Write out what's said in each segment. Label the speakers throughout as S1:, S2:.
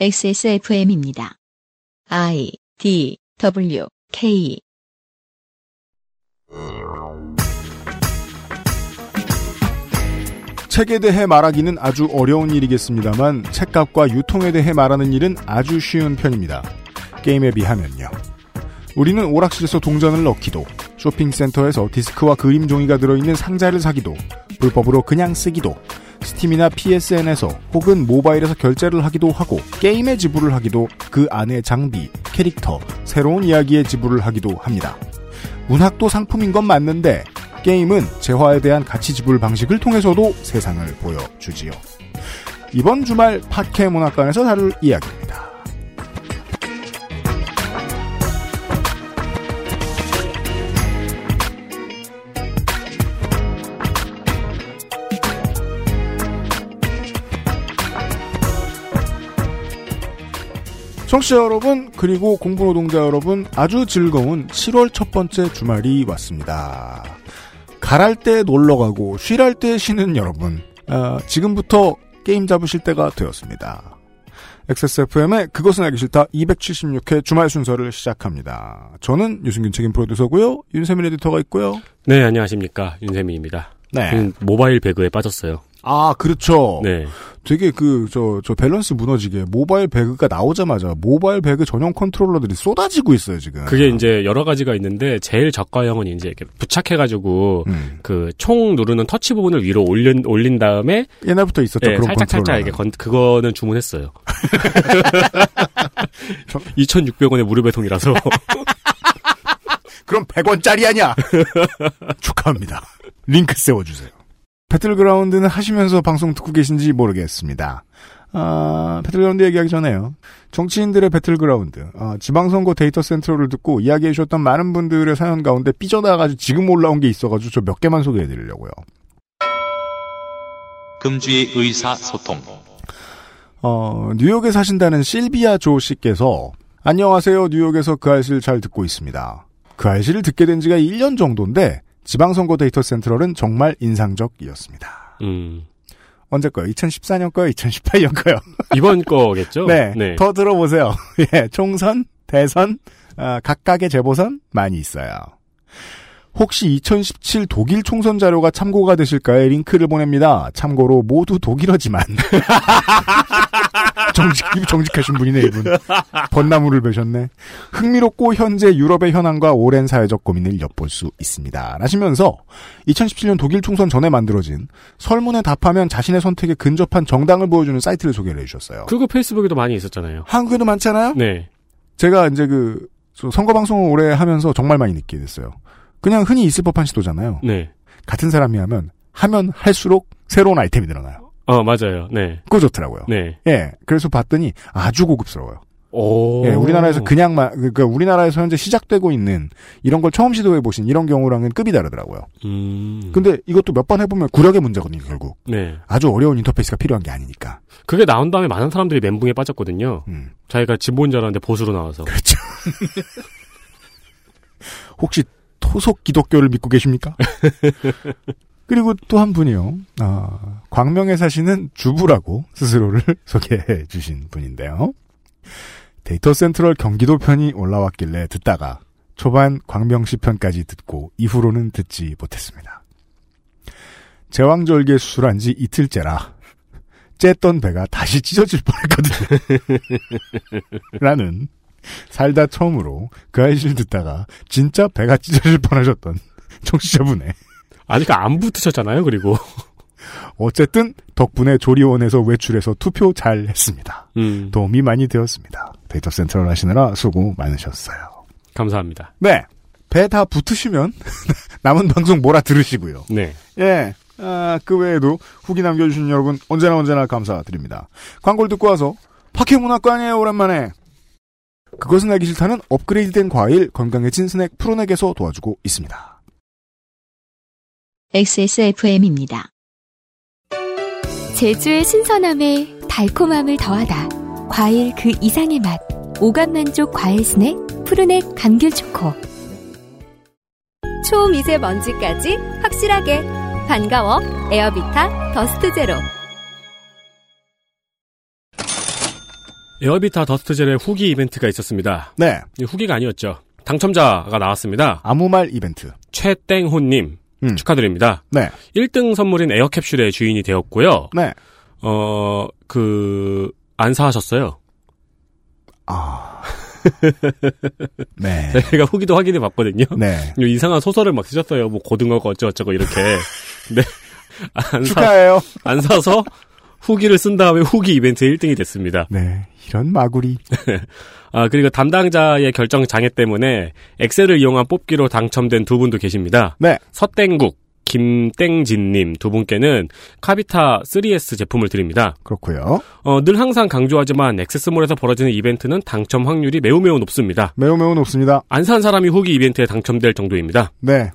S1: XSFM입니다. I D W K
S2: 책에 대해 말하기는 아주 어려운 일이겠습니다만 책값과 유통에 대해 말하는 일은 아주 쉬운 편입니다. 게임에 비하면요. 우리는 오락실에서 동전을 넣기도, 쇼핑센터에서 디스크와 그림 종이가 들어있는 상자를 사기도, 불법으로 그냥 쓰기도, 스팀이나 PSN에서 혹은 모바일에서 결제를 하기도 하고, 게임에 지불을 하기도, 그 안에 장비, 캐릭터, 새로운 이야기에 지불을 하기도 합니다. 문학도 상품인 건 맞는데, 게임은 재화에 대한 가치 지불 방식을 통해서도 세상을 보여주지요. 이번 주말 파케 문학관에서 다룰 이야기입니다. 청취자 여러분, 그리고 공부노동자 여러분, 아주 즐거운 7월 첫 번째 주말이 왔습니다. 갈할 때 놀러 가고, 쉴할 때 쉬는 여러분, 아, 지금부터 게임 잡으실 때가 되었습니다. XSFM의 그것은 알기 싫다 276회 주말 순서를 시작합니다. 저는 유승균 책임 프로듀서고요. 윤세민 에디터가 있고요.
S3: 네, 안녕하십니까. 윤세민입니다.
S2: 네.
S3: 모바일 배그에 빠졌어요.
S2: 아, 그렇죠.
S3: 네.
S2: 되게 그, 저, 저 밸런스 무너지게 모바일 배그가 나오자마자 모바일 배그 전용 컨트롤러들이 쏟아지고 있어요, 지금.
S3: 그게 이제 여러 가지가 있는데 제일 저가형은 이제 이렇게 부착해가지고
S2: 음.
S3: 그총 누르는 터치 부분을 위로 올린, 올린 다음에
S2: 옛날부터 있었죠,
S3: 네,
S2: 그런
S3: 살짝 살짝
S2: 컨트롤러.
S3: 이게 건, 그거는 주문했어요. 2,600원의 무료 배송이라서
S2: 그럼 100원짜리 아니야! 축하합니다. 링크 세워주세요. 배틀그라운드는 하시면서 방송 듣고 계신지 모르겠습니다. 아, 배틀그라운드 얘기하기 전에요. 정치인들의 배틀그라운드, 아, 지방선거 데이터 센트럴을 듣고 이야기해 주셨던 많은 분들의 사연 가운데 삐져나가지고 지금 올라온 게 있어가지고 저 몇 개만 소개해 드리려고요.
S4: 금주의 의사소통.
S2: 어, 뉴욕에 사신다는 실비아 조 씨께서 안녕하세요. 뉴욕에서 그알싫을 잘 듣고 있습니다. 그 알씨를 듣게 된 지가 1년 정도인데 지방선거 데이터 센트럴은 정말 인상적이었습니다.
S3: 음,
S2: 언제 거요? 2014년 거요? 2018년 거요?
S3: 이번 거겠죠?
S2: 네.
S3: 네.
S2: 더 들어보세요. 예, 총선, 대선, 아, 각각의 재보선 많이 있어요. 혹시 2017 독일 총선 자료가 참고가 되실까요? 링크를 보냅니다. 참고로 모두 독일어지만. 정직, 정직하신 분이네, 이분. 벚나무를 베셨네. 흥미롭고 현재 유럽의 현황과 오랜 사회적 고민을 엿볼 수 있습니다. 라시면서 2017년 독일 총선 전에 만들어진 설문에 답하면 자신의 선택에 근접한 정당을 보여주는 사이트를 소개를 해주셨어요.
S3: 그거 페이스북에도 많이 있었잖아요.
S2: 한국에도 많잖아요?
S3: 네.
S2: 제가 이제 그, 저 선거 방송을 오래 하면서 정말 많이 느끼게 됐어요. 그냥 흔히 있을 법한 시도잖아요.
S3: 네.
S2: 같은 사람이 하면, 하면 할수록 새로운 아이템이 늘어나요.
S3: 어, 맞아요. 네.
S2: 그거 좋더라고요.
S3: 네.
S2: 예. 그래서 봤더니 아주 고급스러워요.
S3: 오.
S2: 예, 우리나라에서 그냥만, 그러니까 우리나라에서 현재 시작되고 있는 이런 걸 처음 시도해 보신 이런 경우랑은 급이 다르더라고요.
S3: 음.
S2: 근데 이것도 몇 번 해보면 구력의 문제거든요, 결국.
S3: 네.
S2: 아주 어려운 인터페이스가 필요한 게 아니니까.
S3: 그게 나온 다음에 많은 사람들이 멘붕에 빠졌거든요.
S2: 음.
S3: 자기가 진보인 줄 알았는데 보수로 나와서.
S2: 그렇죠. 혹시 토속 기독교를 믿고 계십니까? 그리고 또 한 분이요. 아, 광명에 사시는 주부라고 스스로를 소개해 주신 분인데요. 데이터 센트럴 경기도 편이 올라왔길래 듣다가 초반 광명시 편까지 듣고 이후로는 듣지 못했습니다. 제왕절개 수술한 지 이틀째라 쬐던 배가 다시 찢어질 뻔했거든요. 라는 살다 처음으로 그 아이실 듣다가 진짜 배가 찢어질 뻔하셨던 청취자분의
S3: 아직 안 붙으셨잖아요, 그리고.
S2: 어쨌든 덕분에 조리원에서 외출해서 투표 잘 했습니다.
S3: 음.
S2: 도움이 많이 되었습니다. 데이터 센트럴 하시느라 수고 많으셨어요.
S3: 감사합니다.
S2: 네. 배 다 붙으시면 남은 방송 몰아 들으시고요.
S3: 네.
S2: 예. 아, 그 외에도 후기 남겨주신 여러분 언제나 언제나 감사드립니다. 광고를 듣고 와서 파케문학관이에요 오랜만에. 그것은 알기 싫다는 업그레이드된 과일 건강해진 스낵 프로넥에서 도와주고 있습니다.
S1: XSFM입니다.
S5: 제주의 신선함에 달콤함을 더하다. 과일 그 이상의 맛. 오감 만족 과일 스낵 푸르넥 감귤 초코. 초미세먼지까지 확실하게. 반가워. 에어비타 더스트 제로.
S3: 에어비타 더스트 제로 후기 이벤트가 있었습니다.
S2: 네.
S3: 이 후기가 아니었죠. 당첨자가 나왔습니다.
S2: 아무 말 이벤트.
S3: 최땡호님
S2: 음.
S3: 축하드립니다.
S2: 네.
S3: 1등 선물인 에어캡슐의 주인이 되었고요.
S2: 네.
S3: 어, 그, 안 사하셨어요.
S2: 아. 네.
S3: 제가 후기도 확인해 봤거든요.
S2: 네.
S3: 이상한 소설을 막 쓰셨어요. 뭐 고등어가 어쩌고저쩌고 이렇게. 네. 안, 사,
S2: 축하해요.
S3: 안 사서 후기를 쓴 다음에 후기 이벤트 1등이 됐습니다.
S2: 네. 이런 마구리.
S3: 아, 그리고 담당자의 결정 장애 때문에 엑셀을 이용한 뽑기로 당첨된 두 분도 계십니다.
S2: 네.
S3: 서땡국, 김땡진님 두 분께는 카비타 3S 제품을 드립니다.
S2: 그렇고요.
S3: 어, 늘 항상 강조하지만 액세스몰에서 벌어지는 이벤트는 당첨 확률이 매우 매우 높습니다.
S2: 매우 매우 높습니다.
S3: 안 산 사람이 후기 이벤트에 당첨될 정도입니다.
S2: 네.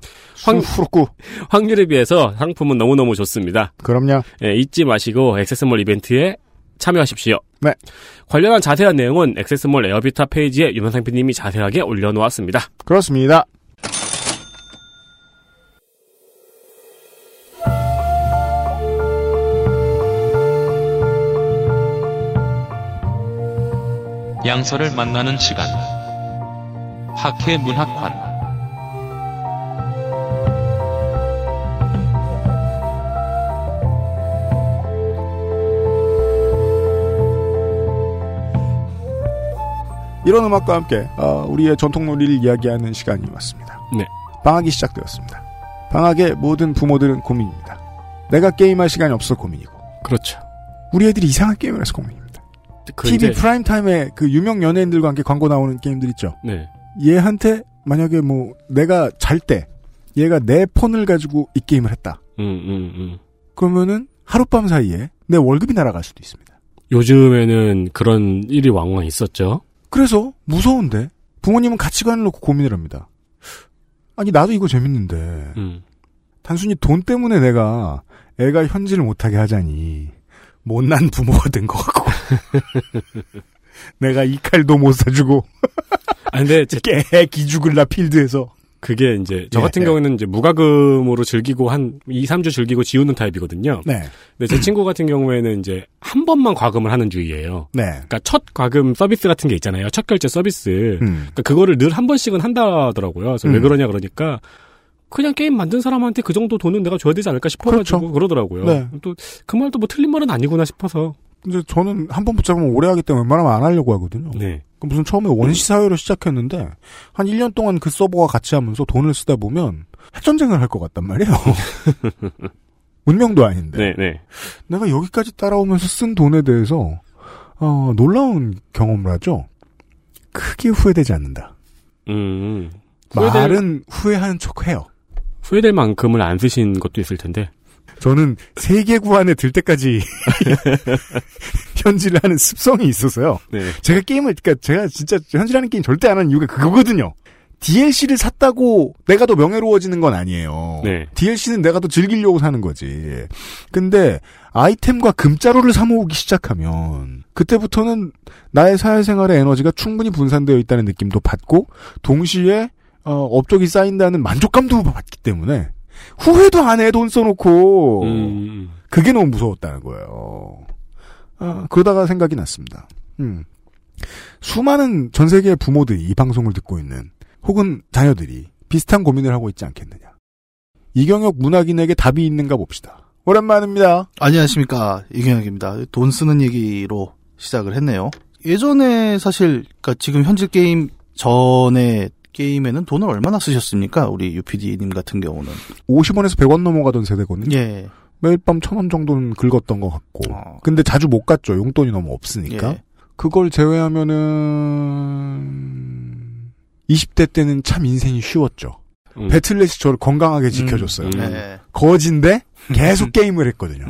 S2: 후루꾸.
S3: 확률에 비해서 상품은 너무너무 좋습니다.
S2: 그럼요.
S3: 예, 잊지 마시고 액세스몰 이벤트에 참여하십시오.
S2: 네.
S3: 관련한 자세한 내용은 액세스몰 에어비타 페이지에 PD님이 자세하게 올려놓았습니다.
S2: 그렇습니다.
S4: 양서를 만나는 시간. 학회 문학관.
S2: 이런 음악과 함께 어, 우리의 전통 놀이를 이야기하는 시간이 왔습니다.
S3: 네.
S2: 방학이 시작되었습니다. 방학의 모든 부모들은 고민입니다. 내가 게임할 시간이 없어 고민이고
S3: 그렇죠.
S2: 우리 애들이 이상한 게임을 해서 고민입니다.
S3: 그
S2: TV
S3: 이제-
S2: 프라임 타임에 그 유명 연예인들과 함께 광고 나오는 게임들 있죠.
S3: 네.
S2: 얘한테 만약에 뭐 내가 잘 때 얘가 내 폰을 가지고 이 게임을 했다.
S3: 음, 음, 음.
S2: 그러면은 하룻밤 사이에 내 월급이 날아갈 수도 있습니다.
S3: 요즘에는 그런 일이 왕왕 있었죠.
S2: 그래서 무서운데 부모님은 가치관을 놓고 고민을 합니다. 아니 나도 이거 재밌는데
S3: 음.
S2: 단순히 돈 때문에 내가 애가 현질을 못하게 하자니 못난 부모가 된 것 같고 내가 이 칼도 못 사주고
S3: 아, 근데 제-
S2: 깨 기 죽을 나 필드에서
S3: 그게 이제 저
S2: 예,
S3: 같은
S2: 예.
S3: 경우는 이제 무과금으로 즐기고 한 2, 3주 즐기고 지우는 타입이거든요.
S2: 네,
S3: 근데 제 친구 같은 경우에는 이제 한 번만 과금을 하는 주의예요.
S2: 네,
S3: 그러니까 첫 과금 서비스 같은 게 있잖아요. 첫 결제 서비스.
S2: 음,
S3: 그러니까 그거를 늘 한 번씩은 한다더라고요. 그래서 왜
S2: 음.
S3: 그러냐 그러니까 그냥 게임 만든 사람한테 그 정도 돈은 내가 줘야 되지 않을까 싶어가지고
S2: 그렇죠.
S3: 그러더라고요
S2: 네.
S3: 또그 말도 뭐 틀린 말은 아니구나 싶어서.
S2: 근데 저는 한 번 붙잡으면 오래 하기 때문에 웬만하면 안 하려고 하거든요.
S3: 네.
S2: 그 무슨 처음에 원시 사회로 시작했는데 한 1년 동안 그 서버와 같이 하면서 돈을 쓰다 보면 핵전쟁을 할 것 같단 말이에요. 운명도 아닌데.
S3: 네, 네.
S2: 내가 여기까지 따라오면서 쓴 돈에 대해서 어, 놀라운 경험을 하죠. 크게 후회되지 않는다.
S3: 음. 후회될,
S2: 말은 후회하는 척 해요.
S3: 후회될 만큼을 안 쓰신 것도 있을 텐데.
S2: 저는 세계 구 안에 들 때까지 현질을 하는 습성이 있어서요.
S3: 네.
S2: 제가 게임을 그러니까 제가 진짜 현질하는 게임 절대 안 하는 이유가 그거거든요. DLC를 샀다고 내가 더 명예로워지는 건 아니에요.
S3: 네.
S2: DLC는 내가 더 즐기려고 사는 거지. 근데 아이템과 금자루를 사 모으기 시작하면 그때부터는 나의 사회생활의 에너지가 충분히 분산되어 있다는 느낌도 받고 동시에 어, 업적이 쌓인다는 만족감도 받기 때문에 후회도 안 해 돈 써놓고
S3: 음.
S2: 그게 너무 무서웠다는 거예요. 아, 그러다가 생각이 났습니다. 음. 수많은 전 세계의 부모들이 이 방송을 듣고 있는 혹은 자녀들이 비슷한 고민을 하고 있지 않겠느냐. 이경혁 문학인에게 답이 있는가 봅시다. 오랜만입니다.
S6: 안녕하십니까 이경혁입니다. 돈 쓰는 얘기로 시작을 했네요. 예전에 사실 그러니까 지금 현질 게임 전에 게임에는 돈을 얼마나 쓰셨습니까? 우리 UPD님 같은 경우는
S2: 50원에서 100원 넘어가던 세대거든요.
S6: 예.
S2: 매일 밤 1000원 정도는 긁었던 것 같고.
S6: 어.
S2: 근데 자주 못 갔죠. 용돈이 너무 없으니까.
S6: 예.
S2: 그걸 제외하면은 20대 때는 참 인생이 쉬웠죠.
S3: 음.
S2: 배틀넷이 저를 건강하게 지켜줬어요.
S3: 음.
S6: 예.
S2: 거진데 계속 게임을 했거든요.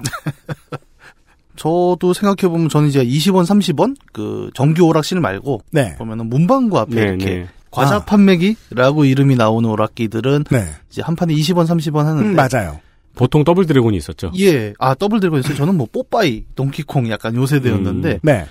S6: 저도 생각해 보면 저는 이제 20원, 30원 그 정규 오락실 말고
S2: 네.
S6: 보면은 문방구 앞에
S3: 네,
S6: 이렇게
S3: 네.
S6: 과자
S2: 아.
S6: 판매기라고 이름이 나오는 오락기들은
S2: 네.
S6: 이제 한 판에 20원, 30원 하는데
S2: 음, 맞아요.
S3: 보통 더블 드래곤이 있었죠.
S6: 예. 아, 더블 드래곤 있어요. 저는 뭐 뽀빠이, 동키콩 약간 요 세대였는데
S2: 네.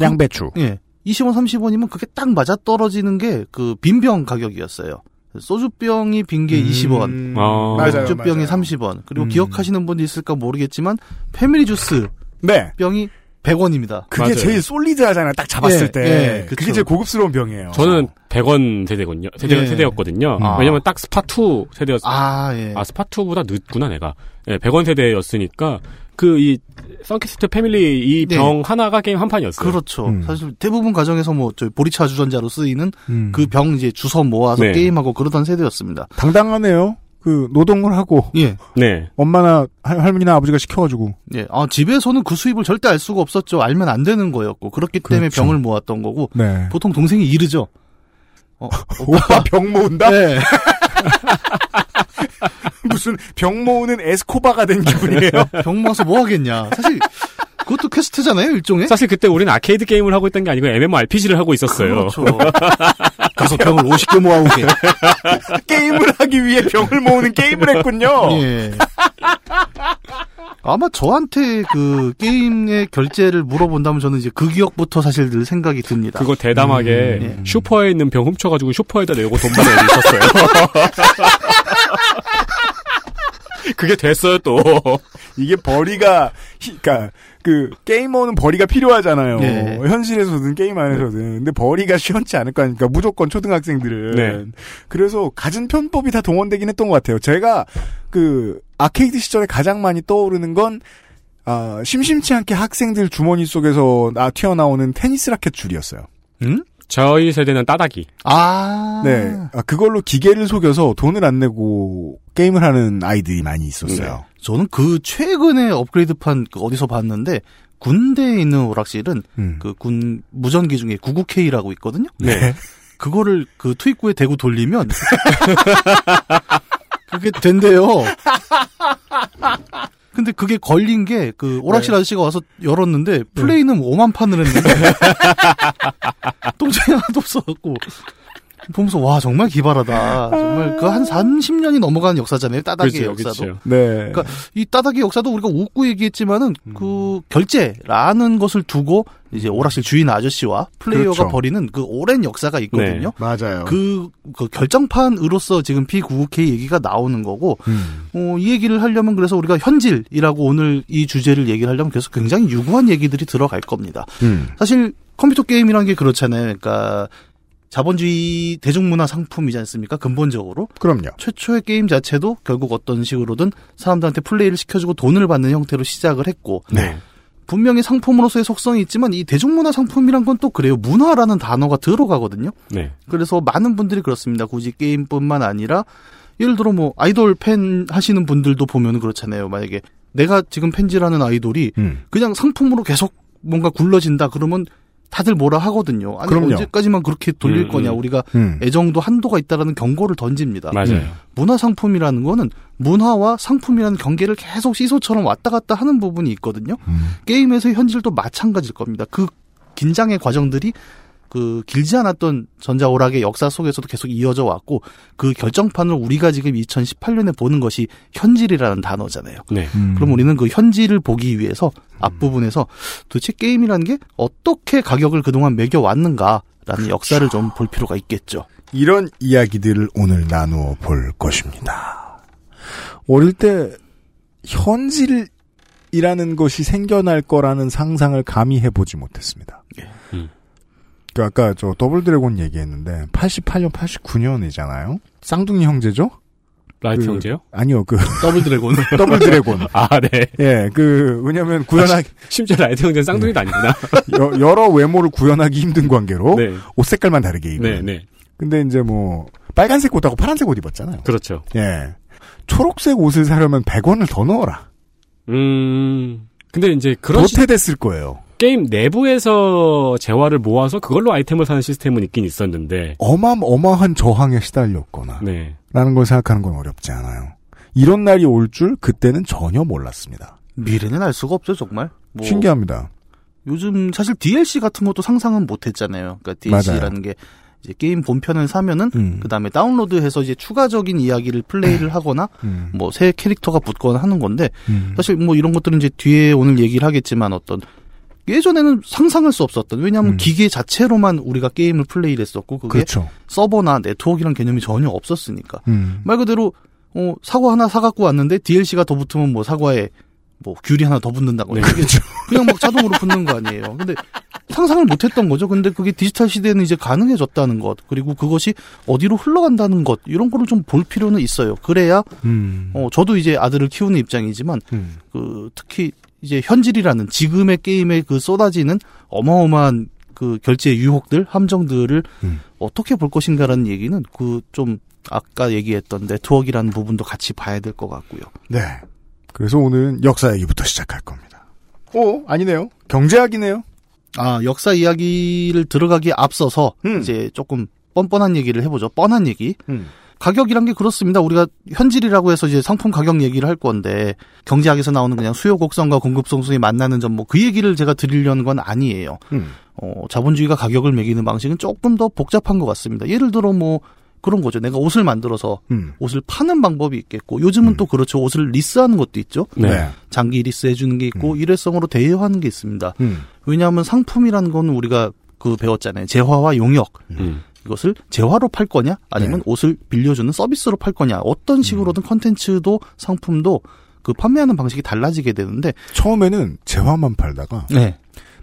S2: 양배추.
S6: 예. 20원, 30원이면 그게 딱 맞아 떨어지는 게 그 빈병 가격이었어요. 소주병이 빈 게 20원,
S2: 음,
S3: 아.
S2: 맞아요.
S6: 맥주병이
S2: 맞아요.
S6: 30원. 그리고
S2: 음.
S6: 기억하시는 분도 있을까 모르겠지만 패밀리 주스
S2: 네.
S6: 병이 100원입니다.
S2: 그게
S3: 맞아요.
S2: 제일 solid하잖아요. 딱 잡았을
S6: 예,
S2: 때.
S6: 예.
S2: 그게 제일 고급스러운 병이에요.
S3: 저는 100원 세대군요. 세대,
S6: 예.
S3: 세대였거든요.
S2: 아.
S3: 왜냐면 딱 스파2 세대였, 아,
S6: 아, 예.
S3: 스파2보다 늦구나, 내가. 예, 100원 세대였으니까, 그, 이, 썬키스트 패밀리 이
S6: 네.
S3: 병 하나가 게임 한 판이었어요.
S6: 그렇죠.
S2: 음.
S6: 사실 대부분 가정에서 뭐, 저 보리차 주전자로 쓰이는
S2: 음.
S6: 그병 이제 주워 모아서
S3: 네.
S6: 게임하고 그러던 세대였습니다.
S2: 당당하네요. 그 노동을 하고
S6: 예.
S3: 네.
S2: 엄마나 할- 할머니나 아버지가 시켜가지고
S6: 예. 아, 집에서는 그 수입을 절대 알 수가 없었죠. 알면 안 되는 거였고. 그렇기 때문에
S2: 그렇죠.
S6: 병을 모았던 거고.
S2: 네.
S6: 보통 동생이 이르죠. 어,
S2: 오빠 병 모은다?
S6: 네.
S2: 무슨 병 모으는 에스코바가 된 기분이에요.
S6: 병 모아서 뭐 하겠냐. 사실, 그것도 quest잖아요, 일종의.
S3: 사실 그때 우리는 아케이드 게임을 하고 있던 게 아니고 MMORPG를 하고 있었어요.
S6: 그렇죠. 가서 병을 50개 모아오게.
S2: 게임을 하기 위해 병을 모으는 게임을 했군요.
S6: 예. 아마 저한테 그 게임의 결제를 물어본다면 저는 이제 그 기억부터 사실 늘 생각이 듭니다.
S3: 그거 대담하게
S6: 음, 예.
S3: 슈퍼에 있는 병 훔쳐가지고 슈퍼에다 내고 돈 받는 애도 있었어요. 그게 됐어요 또.
S2: 이게 벌이가, 히- 그니까, 그, 게이머는 벌이가 필요하잖아요.
S6: 예.
S2: 현실에서든 게임 안에서든. 근데 벌이가 시원치 않을 거 아닙니까? 무조건 초등학생들은.
S3: 네.
S2: 그래서 갖은 편법이 다 동원되긴 했던 것 같아요. 제가, 그, 아케이드 시절에 가장 많이 떠오르는 건, 아, 심심치 않게 학생들 주머니 속에서 나 튀어나오는 테니스 라켓 줄이었어요.
S6: 응?
S3: 저희 세대는 따닥이.
S6: 아.
S2: 네. 아, 그걸로 기계를 속여서 돈을 안 내고 게임을 하는 아이들이 많이 있었어요.
S6: 저는 그 최근에 업그레이드판 그 어디서 봤는데 군대에 있는 오락실은
S2: 음.
S6: 그군 무전기 중에 99K라고 있거든요.
S2: 네.
S6: 그거를 그 투입구에 대고 돌리면 그게 된대요. 근데 그게 걸린 게 그 오락실 아저씨가 와서 열었는데 플레이는 5만 판을 했는데 똥쟁이 하나도 없어갖고 보면서 와 정말 기발하다. 정말 그 한 30년이 넘어간 역사잖아요. 따닥의
S3: 그렇죠,
S6: 역사도.
S3: 그렇죠.
S2: 네.
S6: 그러니까 이 따닥의 역사도 우리가 웃고 얘기했지만은 그 결제라는 것을 두고 이제 오락실 주인 아저씨와 플레이어가
S2: 그렇죠.
S6: 벌이는 그 오랜 역사가 있거든요.
S2: 맞아요.
S6: 그, 그 결정판으로서 지금 P99K 얘기가 나오는 거고,
S2: 음.
S6: 어, 이 얘기를 하려면 그래서 우리가 현질이라고 오늘 이 주제를 얘기를 하려면 그래서 굉장히 유구한 얘기들이 들어갈 겁니다.
S2: 음.
S6: 사실 컴퓨터 게임이라는 게 그렇잖아요. 그러니까 자본주의 대중문화 상품이지 않습니까? 근본적으로.
S2: 그럼요.
S6: 최초의 게임 자체도 결국 어떤 식으로든 사람들한테 플레이를 시켜주고 돈을 받는 형태로 시작을 했고
S3: 네.
S6: 분명히 상품으로서의 속성이 있지만 이 대중문화 상품이란 건 또 그래요. 문화라는 단어가 들어가거든요.
S3: 네.
S6: 그래서 많은 분들이 그렇습니다. 굳이 게임뿐만 아니라 예를 들어 뭐 아이돌 팬 하시는 분들도 보면 그렇잖아요. 만약에 내가 지금 팬지라는 아이돌이
S2: 음.
S6: 그냥 상품으로 계속 뭔가 굴러진다 그러면 다들 뭐라 하거든요. 아니
S2: 그럼요.
S6: 언제까지만 그렇게 돌릴
S3: 음,
S6: 거냐.
S3: 음.
S6: 우리가
S2: 음.
S6: 애정도 한도가 있다라는 경고를 던집니다.
S3: 맞아요.
S6: 문화 상품이라는 거는 문화와 상품이라는 경계를 계속 시소처럼 왔다 갔다 하는 부분이 있거든요.
S2: 음.
S6: 게임에서의 현실도 마찬가지일 겁니다. 그 긴장의 과정들이 그 길지 않았던 전자 오락의 역사 속에서도 계속 이어져 왔고 그 결정판을 우리가 지금 2018년에 보는 것이 현질이라는 단어잖아요.
S3: 네.
S2: 음.
S6: 그럼 우리는 그 현질을 보기 위해서 앞부분에서 도대체 게임이라는 게 어떻게 가격을 그동안 매겨 왔는가라는 역사를 좀 볼 필요가 있겠죠.
S2: 이런 이야기들을 오늘 나누어 볼 것입니다. 어릴 때 현질 이라는 것이 생겨날 거라는 상상을 감히 해보지 못했습니다.
S6: 예.
S3: 음.
S2: 그 아까 저 더블 드래곤 얘기했는데 88년, 89년이잖아요. 쌍둥이 형제죠?
S3: 라이트
S2: 그-
S3: 형제요?
S2: 아니요, 그
S6: 더블 드래곤.
S2: 더블 드래곤.
S3: 아, 네.
S2: 예, 그 왜냐면 구현하기
S3: 심지어 라이트 형제는 쌍둥이도 아니구나.
S2: 여- 여러 외모를 구현하기 힘든 관계로
S3: 네.
S2: 옷 색깔만 다르게 입은.
S3: 네, 네.
S2: 근데 이제 뭐 빨간색 옷하고 파란색 옷 입었잖아요.
S3: 그렇죠.
S2: 예. 초록색 옷을 사려면 100원을 더 넣어라.
S3: 음. 근데 이제 그런 시-
S2: 도태됐을 거예요.
S3: 게임 내부에서 재화를 모아서 그걸로 아이템을 사는 시스템은 있긴 있었는데.
S2: 어마어마한 저항에 시달렸거나
S3: 네.
S2: 라는 걸 생각하는 건 어렵지 않아요. 이런 날이 올 줄 그때는 전혀 몰랐습니다.
S6: 미래는 알 수가 없죠, 정말. 뭐
S2: 신기합니다.
S6: 요즘 사실 DLC 같은 것도 상상은 못 했잖아요. 그러니까 DLC라는 게 이제 게임 본편을 사면은
S2: 음.
S6: 그다음에 다운로드해서 이제 추가적인 이야기를 플레이를 하거나
S2: 음.
S6: 뭐새 캐릭터가 붙거나 하는 건데
S2: 음.
S6: 사실 뭐 이런 것들은 이제 뒤에 오늘 얘기를 하겠지만 어떤 예전에는 상상할 수 없었던 왜냐하면
S2: 음.
S6: 기계 자체로만 우리가 게임을 플레이를 했었고 그게
S2: 그렇죠.
S6: 서버나 네트워크라는 개념이 전혀 없었으니까
S2: 음.
S6: 말 그대로 어 사과 하나 사갖고 왔는데 DLC가 더 붙으면 뭐 사과에 뭐 귤이 하나 더 붙는다거나
S3: 네.
S6: 이게 그냥 막 자동으로 붙는 거 아니에요. 근데 상상을 못했던 거죠. 근데 그게 디지털 시대는 이제 가능해졌다는 것 그리고 그것이 어디로 흘러간다는 것 이런 거를 좀 볼 필요는 있어요. 그래야
S2: 음.
S6: 어 저도 이제 아들을 키우는 입장이지만
S2: 음.
S6: 그 특히 이제 현질이라는 지금의 게임에 그 쏟아지는 어마어마한 그 결제 유혹들 함정들을
S2: 음.
S6: 어떻게 볼 것인가라는 얘기는 그 좀 아까 얘기했던 네트워크라는 부분도 같이 봐야 될 것 같고요.
S2: 네. 그래서 오늘은 역사 얘기부터 시작할 겁니다. 오, 아니네요. 경제학이네요.
S6: 아 역사 이야기를 들어가기에 앞서서
S2: 음.
S6: 이제 조금 뻔뻔한 얘기를 해보죠. 뻔한 얘기.
S2: 음.
S6: 가격이란 게 그렇습니다. 우리가 현질이라고 해서 이제 상품 가격 얘기를 할 건데 경제학에서 나오는 그냥 수요 곡선과 공급 성수이 만나는 점 뭐 그 얘기를 제가 드리려는 건 아니에요.
S2: 음.
S6: 어, 자본주의가 가격을 매기는 방식은 조금 더 복잡한 것 같습니다. 예를 들어 뭐 그런 거죠. 내가 옷을 만들어서
S2: 음.
S6: 옷을 파는 방법이 있겠고 요즘은 또 그렇죠. 옷을 리스하는 것도 있죠.
S3: 네.
S6: 장기 리스 해 주는 게 있고 일회성으로 대여하는 게 있습니다.
S2: 음.
S6: 왜냐하면 상품이라는 건 우리가 그 배웠잖아요. 재화와 용역.
S3: 음.
S6: 이것을 재화로 팔 거냐 아니면
S2: 네.
S6: 옷을 빌려주는 서비스로 팔 거냐 어떤 식으로든 컨텐츠도 상품도 그 판매하는 방식이 달라지게 되는데
S2: 처음에는 재화만 팔다가
S6: 네.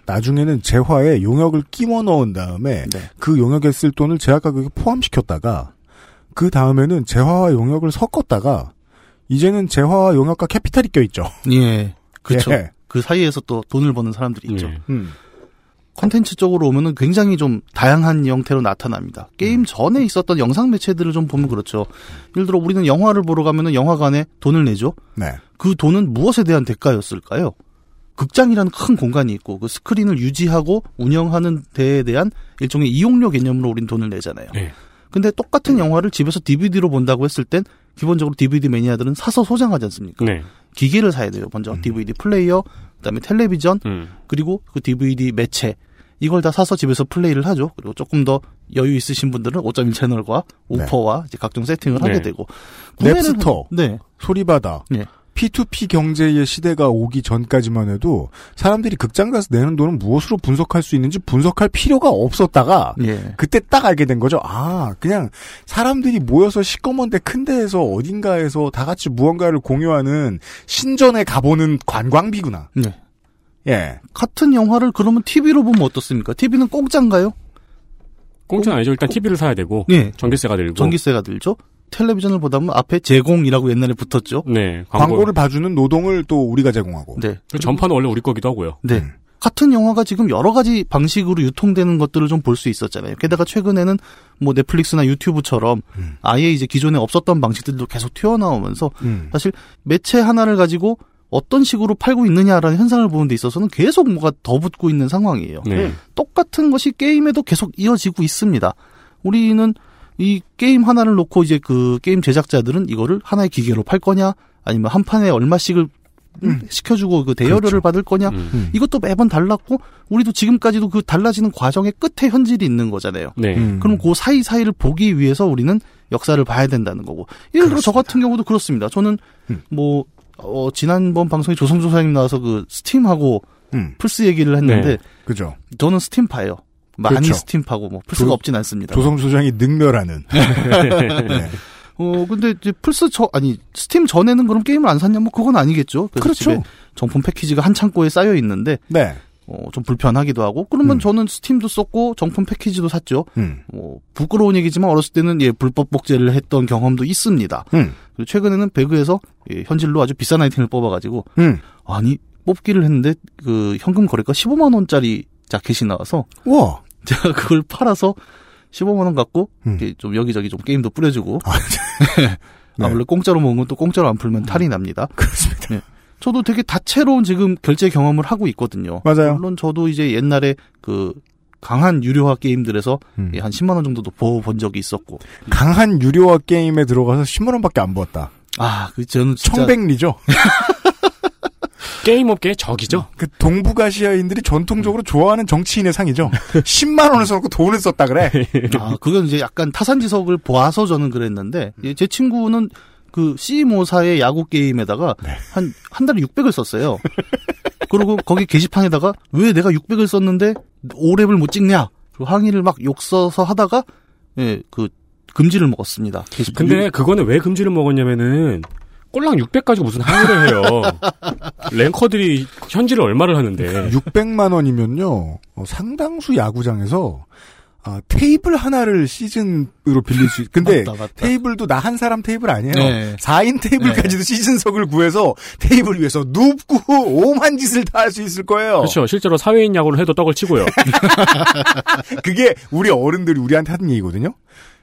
S2: 나중에는 재화에 용역을 끼워 넣은 다음에
S6: 네.
S2: 그 용역에 쓸 돈을 재화 가격에 포함시켰다가 그 다음에는 재화와 용역을 섞었다가 이제는 재화와 용역과 캐피탈이 껴 있죠.
S6: 예. 그렇죠.
S2: 예.
S6: 그 사이에서 또 돈을 버는 사람들이 있죠.
S3: 네.
S2: 음.
S6: 컨텐츠 쪽으로 오면은 굉장히 좀 다양한 형태로 나타납니다. 게임 전에 있었던 영상 매체들을 좀 보면 그렇죠. 예를 들어 우리는 영화를 보러 가면은 영화관에 돈을 내죠.
S2: 네.
S6: 그 돈은 무엇에 대한 대가였을까요? 극장이라는 큰 공간이 있고 그 스크린을 유지하고 운영하는 데에 대한 일종의 이용료 개념으로 우린 돈을 내잖아요.
S3: 네.
S6: 근데 똑같은 영화를 집에서 DVD로 본다고 했을 땐 기본적으로 DVD 매니아들은 사서 소장하지 않습니까?
S3: 네.
S6: 기계를 사야 돼요. 먼저 DVD 플레이어, 그다음에 텔레비전,
S3: 음.
S6: 그리고 그 DVD 매체 이걸 다 사서 집에서 플레이를 하죠. 그리고 조금 더 여유 있으신 분들은 5.1 채널과 우퍼와 이제 각종 세팅을 하게
S3: 네.
S6: 되고
S2: 랩스터.
S6: 네.
S2: 소리바다.
S6: 네.
S2: P2P 경제의 시대가 오기 전까지만 해도 사람들이 극장 가서 내는 돈은 무엇으로 분석할 수 있는지 분석할 필요가 없었다가
S6: 예.
S2: 그때 딱 알게 된 거죠. 아, 그냥 사람들이 모여서 시꺼먼데 큰 데에서 어딘가에서 다 같이 무언가를 공유하는 신전에 가보는 관광비구나.
S6: 네.
S2: 예.
S6: 같은 영화를 그러면 TV로 보면 어떻습니까? TV는 공짜인가요?
S3: 공짜는 아니죠. 일단 TV를 사야 되고
S6: 네.
S3: 전기세가 들고
S6: 전기세가 들죠. 텔레비전을 보다 보면 앞에 제공이라고 옛날에 붙었죠.
S3: 네. 광고.
S2: 광고를 봐주는 노동을 또 우리가 제공하고.
S6: 네.
S3: 그 전파는 원래 우리 거기도 하고요.
S6: 네.
S2: 음.
S6: 같은 영화가 지금 여러 가지 방식으로 유통되는 것들을 좀 볼 수 있었잖아요. 게다가 최근에는 뭐 넷플릭스나 유튜브처럼
S2: 음.
S6: 아예 이제 기존에 없었던 방식들도 계속 튀어나오면서
S2: 음.
S6: 사실 매체 하나를 가지고 어떤 식으로 팔고 있느냐라는 현상을 보는 데 있어서는 계속 뭐가 더 붙고 있는 상황이에요.
S3: 네.
S6: 똑같은 것이 게임에도 계속 이어지고 있습니다. 우리는 이 게임 하나를 놓고 이제 그 게임 제작자들은 이거를 하나의 기계로 팔 거냐 아니면 한 판에 얼마씩을
S2: 음.
S6: 시켜주고 그 대여료를
S2: 그렇죠.
S6: 받을 거냐
S3: 음.
S2: 음.
S6: 이것도 매번 달랐고 우리도 지금까지도 그 달라지는 과정의 끝에 현질이 있는 거잖아요.
S3: 네.
S2: 음.
S6: 그럼 그 사이 사이를 보기 위해서 우리는 역사를 봐야 된다는 거고. 예를 들어 저 같은 경우도 그렇습니다. 저는
S2: 음.
S6: 뭐 어, 지난번 방송에 조성 소장님 나와서 그 스팀하고
S2: 음.
S6: 플스 얘기를 했는데
S3: 네.
S2: 그죠.
S6: 저는 스팀파예요. 많이
S2: 그렇죠.
S6: 스팀파고 뭐 플스가
S2: 조-
S6: 없진 않습니다.
S2: 조성 소장이 능멸하는. 네.
S6: 어 근데 이제 플스 저 아니 스팀 전에는 그럼 게임을 안 샀냐 뭐 그건 아니겠죠.
S2: 그렇죠.
S6: 정품 패키지가 한 창고에 쌓여 있는데
S2: 네.
S6: 어, 좀 불편하기도 하고 그러면
S2: 음.
S6: 저는 스팀도 썼고 정품 패키지도 샀죠.
S2: 음.
S6: 뭐 부끄러운 얘기지만 어렸을 때는 예 불법 복제를 했던 경험도 있습니다.
S2: 음.
S6: 그리고 최근에는 배그에서 예, 현질로 아주 비싼 아이템을 뽑아가지고
S2: 음.
S6: 아니 뽑기를 했는데 그 현금 거래가 15만 원짜리 자켓이 나와서
S2: 우와.
S6: 제가 그걸 팔아서 15만 원 갖고
S2: 음.
S6: 좀 여기저기 좀 게임도 뿌려주고
S2: 아,
S6: 아,
S2: 네.
S6: 원래 공짜로 먹은 건 또 공짜로 안 풀면 탈이 납니다.
S2: 그렇습니다.
S6: 예. 저도 되게 다채로운 지금 결제 경험을 하고 있거든요.
S2: 맞아요.
S6: 물론 저도 이제 옛날에 그 강한 유료화 게임들에서
S2: 음.
S6: 예, 한 10만 원 정도도 보본 적이 있었고.
S2: 강한 유료화 게임에 들어가서 10만 원밖에 안 벌었다.
S6: 아, 그 저는 진짜
S2: 청백리죠.
S3: 게임 업계의 적이죠.
S2: 그 동북아시아인들이 전통적으로 좋아하는 정치인의 상이죠. 10만 원을 써놓고 돈을 썼다 그래.
S6: 아, 그건 이제 약간 타산지석을 보아서 저는 그랬는데, 예, 제 친구는 그 C 모사의 야구 게임에다가
S2: 네.
S6: 한, 한 달에 600을 썼어요. 그리고 거기 게시판에다가 왜 내가 600을 썼는데 5랩을 못 찍냐? 그리고 항의를 막 욕 써서 하다가, 예, 그, 금지를 먹었습니다. 게시판.
S3: 근데 그거는 왜 금지를 먹었냐면은 꼴랑 600 가지고 무슨 항의를 해요. 랭커들이 현질을 얼마를 하는데.
S2: 600만 원이면요 어, 상당수 야구장에서 아, 테이블 하나를 시즌으로 빌릴 수 있. 근데
S6: 맞다, 맞다.
S2: 테이블도 나 한 사람 테이블 아니에요.
S6: 네.
S2: 4인 테이블까지도 시즌석을 구해서 테이블 위에서 눕고 오만 짓을 다 할 수 있을 거예요.
S3: 그렇죠. 실제로 사회인 야구를 해도 떡을 치고요.
S2: 그게 우리 어른들이 우리한테 하는 얘기거든요.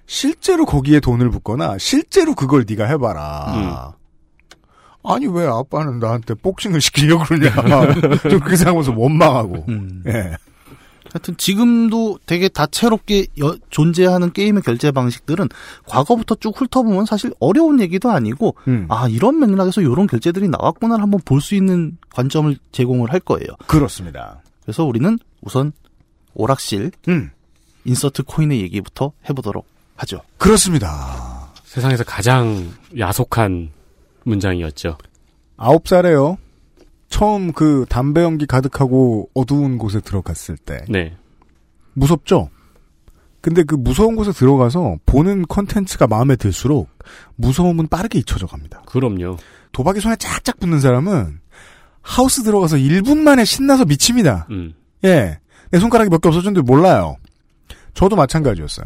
S2: 실제로 거기에 돈을 붓거나 실제로 그걸 네가 해봐라. 아니 왜 아빠는 나한테 복싱을 시키려고 그러냐. 좀 그렇게 생각하면서 원망하고.
S6: 음.
S2: 예.
S6: 하여튼 지금도 되게 다채롭게 여- 존재하는 게임의 결제 방식들은 과거부터 쭉 훑어보면 사실 어려운 얘기도 아니고
S2: 음.
S6: 아 이런 맥락에서 이런 결제들이 나왔구나를 한번 볼 수 있는 관점을 제공을 할 거예요.
S2: 그렇습니다.
S6: 그래서 우리는 우선 오락실
S2: 음.
S6: 인서트 코인의 얘기부터 해보도록 하죠.
S2: 그렇습니다.
S3: 세상에서 가장 야속한 문장이었죠.
S2: 아홉 살에요. 처음 그 담배 연기 가득하고 어두운 곳에 들어갔을 때
S3: 네.
S2: 무섭죠. 근데 그 무서운 곳에 들어가서 보는 컨텐츠가 마음에 들수록 무서움은 빠르게 잊혀져 갑니다.
S3: 그럼요.
S2: 도박이 손에 짝짝 붙는 사람은 하우스 들어가서 1분 만에 신나서 미칩니다.
S3: 음.
S2: 예. 내 손가락이 몇 개 없어졌는데 몰라요. 저도 마찬가지였어요.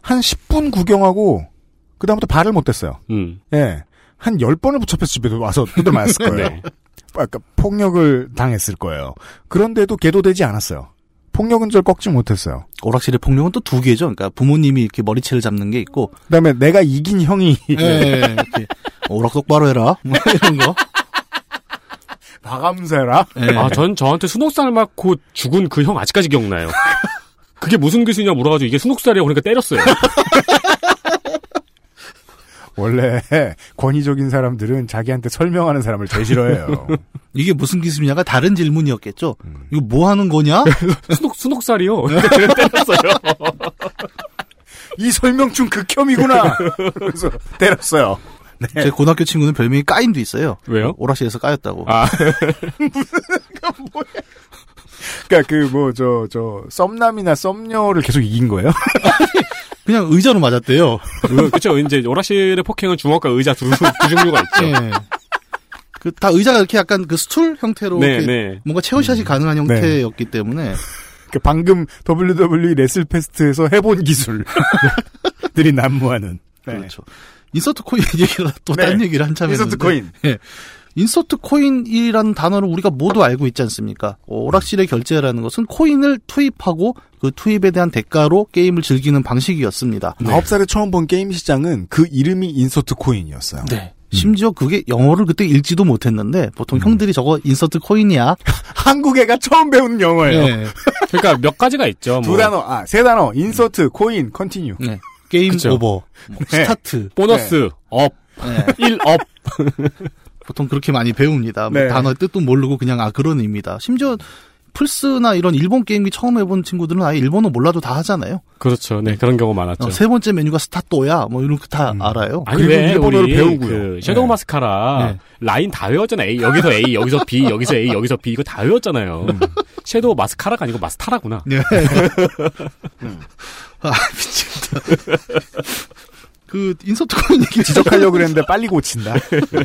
S2: 한 10분 구경하고, 그다음부터 발을 못 댔어요.
S3: 음.
S2: 예. 한 10번을 붙잡혀서 집에 와서 두들 맞았을 거예요.
S3: 네.
S2: 아까 폭력을 당했을 거예요. 그런데도 개도되지 않았어요. 폭력은 절 꺾지 못했어요.
S6: 오락실의 폭력은 또 두 개죠. 그러니까 부모님이 이렇게 머리채를 잡는 게 있고,
S2: 그 다음에 내가 이긴 형이
S6: 예, 이렇게 오락 똑바로 해라 뭐 이런 거.
S2: 마감세라?
S6: 예.
S3: 아, 전 저한테 순옥살 맞고 죽은 그 형 아직까지 기억나요. 그게 무슨 기술이냐 물어가지고 이게 순옥살이라고 그러니까 때렸어요.
S2: 원래 권위적인 사람들은 자기한테 설명하는 사람을 제일 싫어해요.
S6: 이게 무슨 기술이냐가 다른 질문이었겠죠. 이거 뭐 하는 거냐?
S3: 순옥, 순옥살이요. 그러니까 제가 때렸어요.
S2: 이 설명충 극혐이구나. 그래서 때렸어요.
S6: 제 고등학교 친구는 별명이 까임도 있어요.
S3: 왜요?
S6: 오락실에서 까였다고.
S3: 아,
S2: 그러니까 그 뭐 저 저 썸남이나 썸녀를 계속 이긴 거예요?
S6: 그냥 의자로 맞았대요.
S3: 그쵸. 이제 오락실의 폭행은 주먹과 의자 두, 두 종류가 있죠.
S6: 예. 그때 의자가 이렇게 약간 그 스툴 형태로
S3: 네, 네.
S6: 뭔가 체어샷이 가능한 형태였기 때문에
S2: 그 방금 WWE 레슬페스트에서 해본 기술들이 난무하는. 네.
S6: 그렇죠. insert coin 얘기를 또
S2: 네.
S6: 다른 얘기를 한참
S2: insert
S6: 했는데
S2: 코인.
S6: 예. insert coin이라는 단어를 우리가 모두 알고 있지 않습니까? 어, 오락실의 결제라는 것은 코인을 투입하고 그 투입에 대한 대가로 게임을 즐기는 방식이었습니다.
S2: 아홉 살에 처음 본 게임 시장은 그 이름이 insert coin이었어요.
S6: 네. 심지어 그게 영어를 그때 읽지도 못했는데 보통 형들이 저거 insert coin이야.
S2: 한국 애가 처음 배우는 영어예요.
S6: 예.
S3: 그러니까 몇 가지가 있죠.
S2: 두
S3: 뭐
S2: 단어, 아, 세 단어. insert, coin, continue.
S6: 네. 게임
S3: 그쵸.
S6: over, 뭐
S2: 네.
S6: 스타트.
S3: 보너스, up,
S6: 네.
S3: 1 up.
S6: 보통 그렇게 많이 배웁니다. 뭐
S2: 네.
S6: 단어의 뜻도 모르고 그냥 아 그런 의미다. 심지어 플스나 이런 일본 게임기 처음 해본 친구들은 아예 일본어 몰라도 다 하잖아요.
S3: 그렇죠. 네, 그런 경우 많았죠.
S6: 어, 세 번째 메뉴가 스타또야. 뭐 이런 거다 알아요.
S3: 아니
S2: 그리고
S3: 왜
S2: 일본어를
S3: 우리
S2: 배우고요.
S3: 그 섀도우
S2: 네.
S3: 마스카라
S6: 네.
S3: 라인 다 외웠잖아. A 여기서 A 여기서 B 여기서 A 여기서 B 이거 다 외웠잖아요. 섀도우 마스카라가 아니고 마스타라구나.
S6: 네. 아 미치겠다. 그 insert coin 얘기
S2: 지적하려고 그랬는데 빨리 고친다. 네.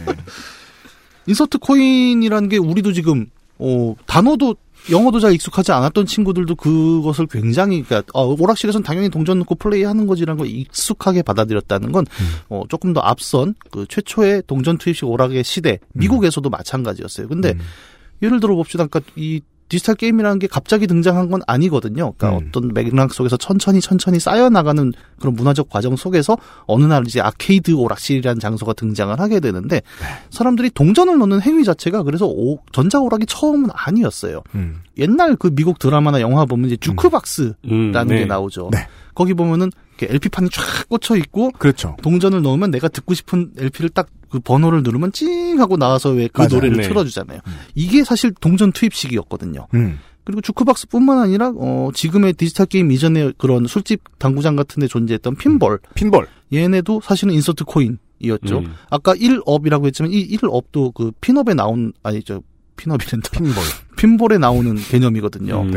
S6: insert coin이라는 게 우리도 지금 어 단어도 영어도 잘 익숙하지 않았던 친구들도 그것을 굉장히 그러니까 어, 오락실에서는 당연히 동전 넣고 플레이하는 거지라는 걸 익숙하게 받아들였다는 건 어, 조금 더 앞선 그 최초의 동전 투입식 오락의 시대 미국에서도 마찬가지였어요. 근데 예를 들어 봅시다. 그러니까 이 디지털 게임이라는 게 갑자기 등장한 건 아니거든요. 그러니까
S2: 음.
S6: 어떤 맥락 속에서 천천히 천천히 쌓여나가는 그런 문화적 과정 속에서 어느 날 이제 아케이드 오락실이라는 장소가 등장을 하게 되는데 사람들이 동전을 넣는 행위 자체가 그래서 오- 전자오락이 처음은 아니었어요.
S2: 음.
S6: 옛날 그 미국 드라마나 영화 보면 이제 주크박스라는
S3: 음,
S6: 게
S3: 네.
S6: 나오죠.
S2: 네.
S6: 거기 보면은 LP판이 쫙 꽂혀 있고
S2: 그렇죠.
S6: 동전을 넣으면 내가 듣고 싶은 LP를 딱 그 번호를 누르면 찡 하고 나와서 왜 그. 노래를
S3: 네.
S6: 틀어주잖아요. 이게 사실 동전 투입식이었거든요.
S2: 음.
S6: 그리고 주크박스뿐만 아니라 어 지금의 디지털 게임 이전에 그런 술집 당구장 같은 데 존재했던 핀볼
S2: 핀볼.
S6: 얘네도 사실은 insert coin이었죠.
S3: 음.
S6: 아까 1 up이라고 했지만 이 1 up도 그 pinup에 나온 아니죠 pinup이란다.
S2: 핀볼.
S6: 핀볼에 나오는 개념이거든요.
S3: 음.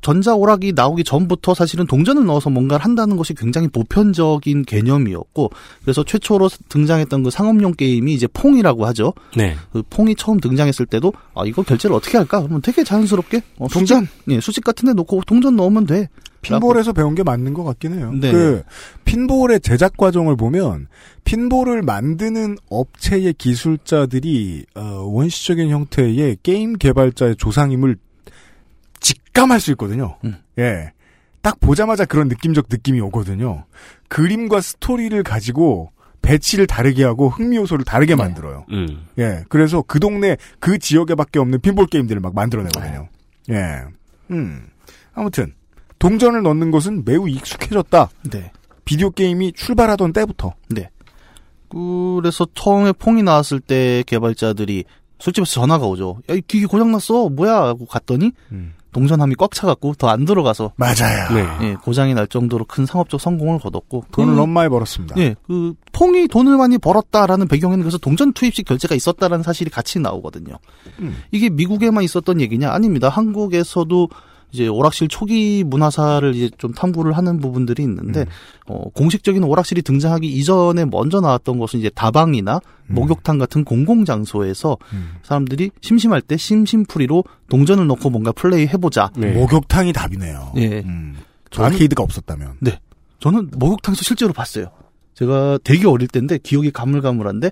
S6: 전자 오락이 나오기 전부터 사실은 동전을 넣어서 뭔가를 한다는 것이 굉장히 보편적인 개념이었고 그래서 최초로 등장했던 그 상업용 게임이 이제 퐁이라고 하죠.
S3: 네.
S6: 그 퐁이 처음 등장했을 때도 아 이거 결제를 어떻게 할까? 그러면 되게 자연스럽게 어,
S2: 동전?
S6: 수직, 예, 수직 같은 데 놓고 동전 넣으면 돼.
S2: 핀볼에서 배운 게 맞는 것 같긴 해요.
S6: 네.
S2: 그 핀볼의 제작 과정을 보면 핀볼을 만드는 업체의 기술자들이 어, 원시적인 형태의 게임 개발자의 조상임을 직감할 수 있거든요.
S6: 음.
S2: 예. 딱 보자마자 그런 느낌적 느낌이 오거든요. 그림과 스토리를 가지고 배치를 다르게 하고 흥미 요소를 다르게
S6: 네.
S2: 만들어요.
S3: 음.
S2: 예. 그래서 그 동네 그 지역에밖에 없는 핀볼 게임들을 막 만들어내거든요. 예. 음. 아무튼 동전을 넣는 것은 매우 익숙해졌다.
S6: 네.
S2: 비디오 게임이 출발하던 때부터.
S6: 그래서 처음에 퐁이 나왔을 때 개발자들이 술집에서 전화가 오죠. 야, 이 기기 고장났어. 뭐야? 하고 갔더니 동전함이 꽉 차갖고 더 안 들어가서
S2: 맞아요.
S3: 네.
S6: 예, 고장이 날 정도로 큰 상업적 성공을 거뒀고
S2: 돈을
S6: 그-
S2: 너무 많이 벌었습니다.
S6: 예, 그 퐁이 돈을 많이 벌었다라는 배경에는 그래서 동전 투입식 결제가 있었다라는 사실이 같이 나오거든요.
S2: 음.
S6: 이게 미국에만 있었던 얘기냐? 아닙니다. 한국에서도 이제 오락실 초기 문화사를 이제 좀 탐구를 하는 부분들이 있는데
S2: 음.
S6: 어, 공식적인 오락실이 등장하기 이전에 먼저 나왔던 것은 이제 다방이나
S2: 음.
S6: 목욕탕 같은 공공 장소에서
S2: 음.
S6: 사람들이 심심할 때 심심풀이로 동전을 넣고 뭔가 플레이 해보자.
S3: 네.
S2: 목욕탕이 답이네요.
S6: 예.
S2: 음.
S6: 저는-
S2: 아케이드가 없었다면.
S6: 저는 목욕탕에서 실제로 봤어요. 제가 되게 어릴 때인데 기억이 가물가물한데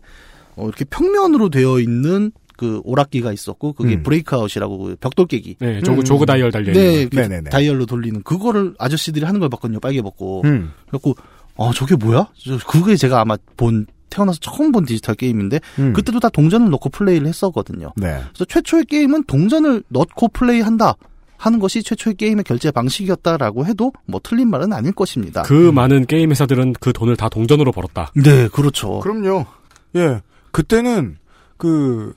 S6: 어, 이렇게 평면으로 되어 있는 그 오락기가 있었고 그게
S2: 음.
S6: Breakout이라고 그 벽돌 깨기.
S3: 네, jog,
S2: 음.
S3: jog dial 달려 있는
S6: 네,
S3: 거.
S6: 그
S2: 네네네.
S6: 다이얼로 돌리는 그거를 아저씨들이 하는 걸 봤거든요. 빨개 벗고.
S2: 음.
S6: 그래갖고 아 저게 뭐야? 저- 그게 제가 아마 본 태어나서 처음 본 디지털 게임인데
S2: 음.
S6: 그때도 다 동전을 넣고 플레이를 했었거든요.
S2: 네.
S6: 그래서 최초의 게임은 동전을 넣고 플레이한다 하는 것이 최초의 게임의 결제 방식이었다라고 해도 뭐 틀린 말은 아닐 것입니다.
S3: 그 많은 게임 회사들은 그 돈을 다 동전으로 벌었다.
S6: 네, 그렇죠.
S2: 그럼요. 예. 그때는 그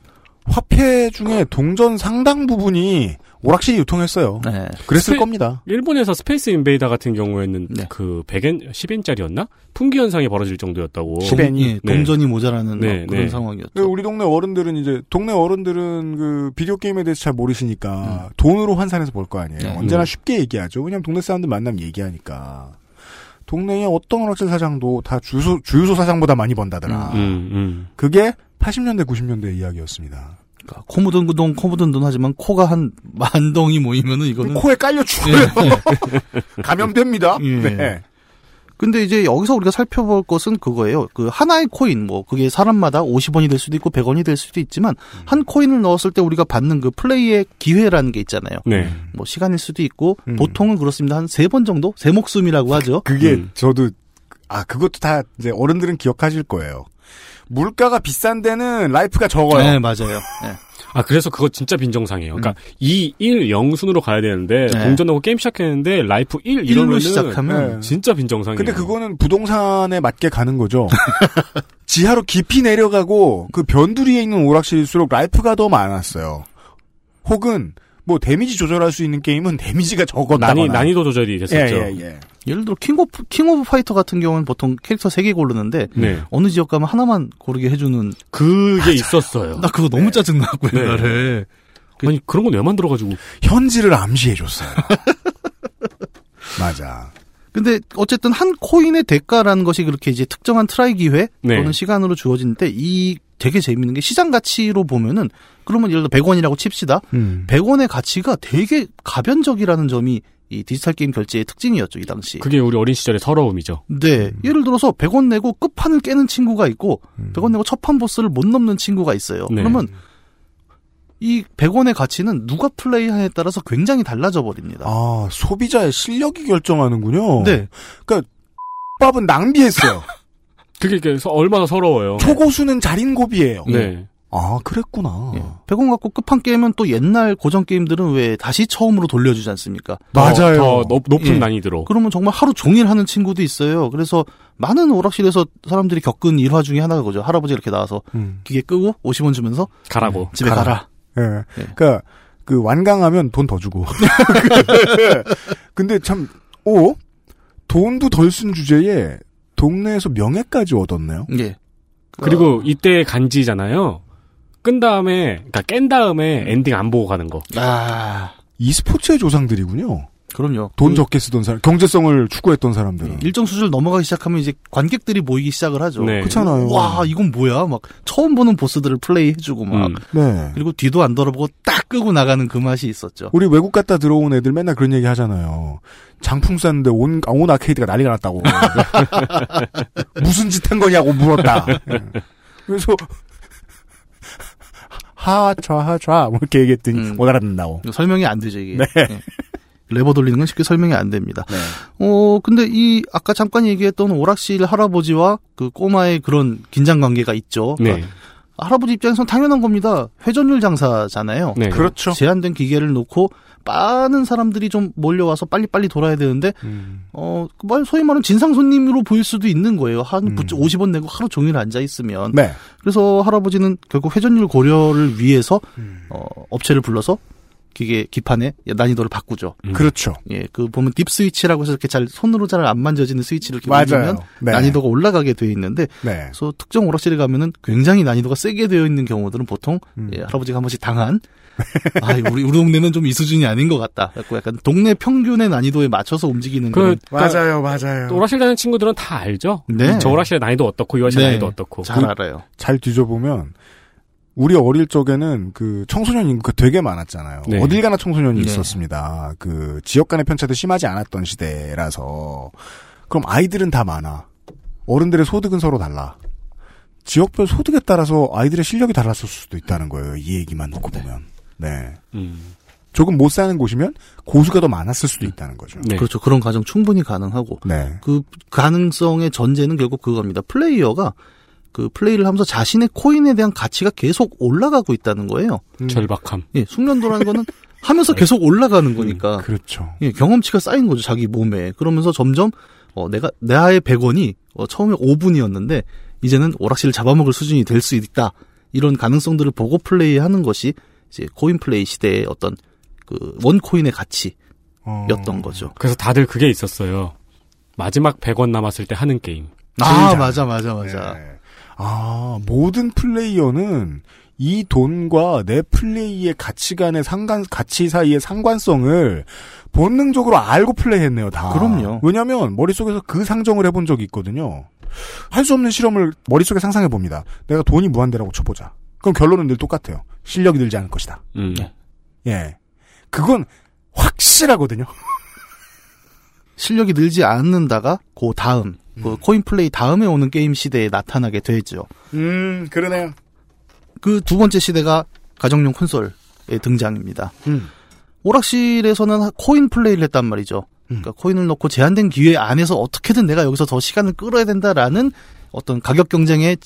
S2: 화폐 중에 동전 상당 부분이 오락실이 유통했어요.
S6: 네.
S2: 그랬을
S3: 스페-
S2: 겁니다.
S3: 일본에서 Space Invader 같은 경우에는
S6: 네.
S3: 그 100엔, 10엔짜리였나? 품귀 현상이 벌어질 정도였다고.
S2: 10엔. 이.
S6: 예, 동전이 모자라는
S3: 네,
S6: 그런
S3: 네.
S6: 상황이었죠.
S2: 그 우리 동네 어른들은 이제 동네 어른들은 그 비디오 게임에 대해서 잘 모르시니까
S6: 음.
S2: 돈으로 환산해서 볼 거 아니에요.
S6: 네.
S2: 언제나
S3: 음.
S2: 쉽게 얘기하죠. 왜냐면 동네 사람들 만나면 얘기하니까. 동네의 어떤 오락실 사장도 다 주유소 주유소 사장보다 많이 번다더라.
S3: 음, 음.
S2: 그게 80년대 90년대 이야기였습니다.
S6: 그러니까 코 묻은 돈, 코 묻은 돈 하지만 코가 한 만 덩이 모이면은 이거는.
S2: 코에 깔려 죽어요. 감염됩니다.
S6: 예.
S2: 네.
S6: 근데 이제 여기서 우리가 살펴볼 것은 그거예요. 그 하나의 코인, 뭐 그게 사람마다 50원이 될 수도 있고 100원이 될 수도 있지만 한 코인을 넣었을 때 우리가 받는 그 플레이의 기회라는 게 있잖아요.
S3: 네.
S6: 뭐 시간일 수도 있고
S2: 음.
S6: 보통은 그렇습니다. 한 세 번 정도? 세 목숨이라고 하죠.
S2: 그게
S3: 음.
S2: 저도 아 그것도 다 이제 어른들은 기억하실 거예요. 물가가 비싼 데는 life가 적어요.
S6: 네, 맞아요. 네.
S3: 아, 그래서 그거 진짜 빈정상이에요. 그러니까 2, 1, 0순으로 가야 되는데,
S6: 네.
S3: 동전하고 게임 시작했는데, life 1,
S6: 1로
S3: 이러면은,
S6: 시작하면
S2: 네.
S3: 진짜 빈정상이에요.
S2: 근데 그거는 부동산에 맞게 가는 거죠. 지하로 깊이 내려가고 그 변두리에 있는 오락실일수록 life가 더 많았어요. 혹은 뭐 데미지 조절할 수 있는 게임은 데미지가 적었다거나.
S3: 난이, 난이도 조절이
S2: 예,
S3: 됐었죠.
S2: 예, 예.
S6: 예 를 들어 King of King of Fighter 같은 경우는 보통 캐릭터 3개 고르는데
S3: 네.
S6: 어느 지역 가면 하나만 고르게 해주는
S3: 그게 있었어요.
S6: 나 그거 너무 짜증나고
S3: 네.
S6: 옛날에
S3: 아니, 그런 건 왜 만들어가지고.
S2: 현질을 암시해줬어요. 맞아.
S6: 근데 어쨌든 한 코인의 대가라는 것이 그렇게 이제 특정한 try 기회
S3: 네.
S6: 또는 시간으로 주어지는데 이 되게 재밌는 게 시장 가치로 보면은 그러면 예를 들어 100원이라고 칩시다.
S2: 음.
S6: 100원의 가치가 되게 가변적이라는 점이 이 디지털 게임 결제의 특징이었죠, 이 당시.
S3: 그게 우리 어린 시절의 서러움이죠.
S6: 네. 예를 들어서 100원 내고 끝판을 깨는 친구가 있고
S2: 음.
S6: 100원 내고 첫 판 보스를 못 넘는 친구가 있어요.
S3: 네.
S6: 그러면 이 100원의 가치는 누가 플레이하냐에 따라서 굉장히 달라져 버립니다.
S2: 아, 소비자의 실력이 결정하는군요.
S6: 네.
S2: 밥은 낭비했어요.
S3: 그게 이렇게 서- 얼마나 서러워요.
S2: 초고수는 자린고비예요.
S3: 네.
S2: 아, 그랬구나.
S6: 예. 100원 갖고 끝판 깨면 또 옛날 고전 게임들은 왜 다시 처음으로 돌려주지 않습니까?
S2: 맞아요.
S3: 더, 더 높, 높은
S6: 예.
S3: 난이도로.
S6: 그러면 정말 하루 종일 하는 친구도 있어요. 그래서 많은 오락실에서 사람들이 겪은 일화 중에 하나가 그죠. 할아버지 이렇게 나와서
S2: 음.
S6: 기계 끄고 50원 주면서
S3: 가라고.
S6: 집에
S2: 가라.
S6: 가라.
S2: 예.
S6: 네.
S2: 그러니까 그 완강하면 돈 더 주고. 근데 참, 오 돈도 덜 쓴 주제에 동네에서 명예까지 얻었네요.
S6: 예.
S3: 그리고 이때 간지잖아요. 끈 다음에, 그러니까 깬 다음에 엔딩 안 보고 가는 거.
S6: 아,
S2: e스포츠의 조상들이군요.
S6: 그럼요.
S2: 돈
S6: 그
S2: 적게 쓰던 사람, 경제성을 추구했던 사람들은.
S6: 일정 수준을 넘어가기 시작하면 이제 관객들이 모이기 시작을 하죠.
S3: 네.
S2: 그렇잖아요.
S6: 와 이건 뭐야? 막 처음 보는 보스들을 플레이해주고 막
S3: 음.
S2: 네.
S6: 그리고 뒤도 안 돌아보고 딱 끄고 나가는 그 맛이 있었죠.
S2: 우리 외국 갔다 들어온 애들 맨날 그런 얘기 하잖아요. 장풍 쐈는데 온, 온 아케이드가 난리가 났다고. 무슨 짓 한 거냐고 물었다. 예. 그래서, 하, 좌, 하, 좌, 뭐 이렇게 얘기했더니
S6: 음.
S2: 못 알아듣는다고.
S6: 설명이 안 되죠 이게.
S2: 네.
S6: 예. 레버 돌리는 건 쉽게 설명이 안 됩니다.
S2: 네.
S6: 어 근데 이 아까 잠깐 얘기했던 오락실 할아버지와 그 꼬마의 그런 긴장 관계가 있죠.
S3: 네.
S6: 그러니까 할아버지 입장에선 당연한 겁니다. 회전율 장사잖아요.
S3: 네.
S2: 그렇죠.
S6: 제한된 기계를 놓고 많은 사람들이 좀 몰려와서 빨리빨리 돌아야 되는데
S2: 음.
S6: 어, 그 말, 소위 말하는 진상 손님으로 보일 수도 있는 거예요. 한
S2: 음.
S6: 50원 내고 하루 종일 앉아 있으면.
S2: 네.
S6: 그래서 할아버지는 결국 회전율 고려를 위해서,
S2: 음.
S6: 어, 업체를 불러서 기계, 기판의 난이도를 바꾸죠.
S3: 음.
S2: 그렇죠.
S6: 예, 그 보면 딥 스위치라고 해서 이렇게 잘, 손으로 잘 안 만져지는 스위치를
S2: 맞아요.
S6: 만지면
S2: 네.
S6: 난이도가 올라가게 돼 있는데,
S2: 네.
S6: 그래서 특정 오락실에 가면은 굉장히 난이도가 세게 되어 있는 경우들은 보통,
S2: 음.
S6: 예, 할아버지가 한 번씩 당한, 아, 우리, 우리 동네는 좀 이 수준이 아닌 것 같다. 그래갖고 약간 동네 평균의 난이도에 맞춰서 움직이는
S3: 그,
S6: 그런
S2: 맞아요, 맞아요.
S3: 또 오락실 가는 친구들은 다 알죠?
S6: 네.
S3: 저 오락실의 난이도 어떻고, 이 오락실
S6: 네.
S3: 난이도 어떻고.
S6: 잘 알아요.
S2: 잘 뒤져보면 우리 어릴 적에는 그 청소년 인구가 되게 많았잖아요.
S3: 네.
S2: 어딜 가나 청소년이
S6: 네.
S2: 있었습니다. 그 지역 간의 편차도 심하지 않았던 시대라서 그럼 아이들은 다 많아. 어른들의 소득은 서로 달라. 지역별 소득에 따라서 아이들의 실력이 달랐을 수도 있다는 거예요. 이 얘기만 놓고 보면. 네.
S3: 음.
S2: 조금 못 사는 곳이면 고수가 더 많았을 수도 있다는 거죠.
S3: 네.
S6: 그렇죠. 그런 가정 충분히 가능하고
S2: 네.
S6: 그 가능성의 전제는 결국 그겁니다. 플레이어가 그 플레이를 하면서 자신의 코인에 대한 가치가 계속 올라가고 있다는 거예요.
S3: 절박함.
S6: 예, 숙련도라는 거는 하면서 계속 올라가는 거니까
S2: 그렇죠.
S6: 예, 경험치가 쌓인 거죠 자기 몸에. 그러면서 점점 어, 내가 나의 100원이 어, 처음에 5분이었는데 이제는 오락실을 잡아먹을 수준이 될 수 있다. 이런 가능성들을 보고 플레이하는 것이 이제 코인 플레이 시대의 어떤 그 원코인의 가치였던
S2: 어.
S6: 거죠.
S3: 그래서 다들 그게 있었어요. 마지막 100원 남았을 때 하는 게임.
S6: 아
S2: 잘.
S6: 맞아 맞아 맞아.
S2: 네. 아, 모든 플레이어는 이 돈과 내 플레이의 가치 간의 상관, 가치 사이의 상관성을 본능적으로 알고 플레이했네요, 다.
S6: 그럼요.
S2: 왜냐면, 머릿속에서 그 상정을 해본 적이 있거든요. 할 수 없는 실험을 머릿속에 상상해봅니다. 내가 돈이 무한대라고 쳐보자. 그럼 결론은 늘 똑같아요. 실력이 늘지 않을 것이다.
S3: 음.
S6: 네.
S2: 예. 그건 확실하거든요.
S6: 실력이 늘지 않는다가 그 다음 그 코인 플레이 다음에 오는 게임 시대에 나타나게 되죠.
S2: 음, 그러네요.
S6: 그 두 번째 시대가 가정용 콘솔의 등장입니다.
S2: 음.
S6: 오락실에서는 코인 플레이를 했단 말이죠.
S2: 음.
S6: 그러니까 코인을 넣고 제한된 기회 안에서 어떻게든 내가 여기서 더 시간을 끌어야 된다라는 어떤 가격 경쟁의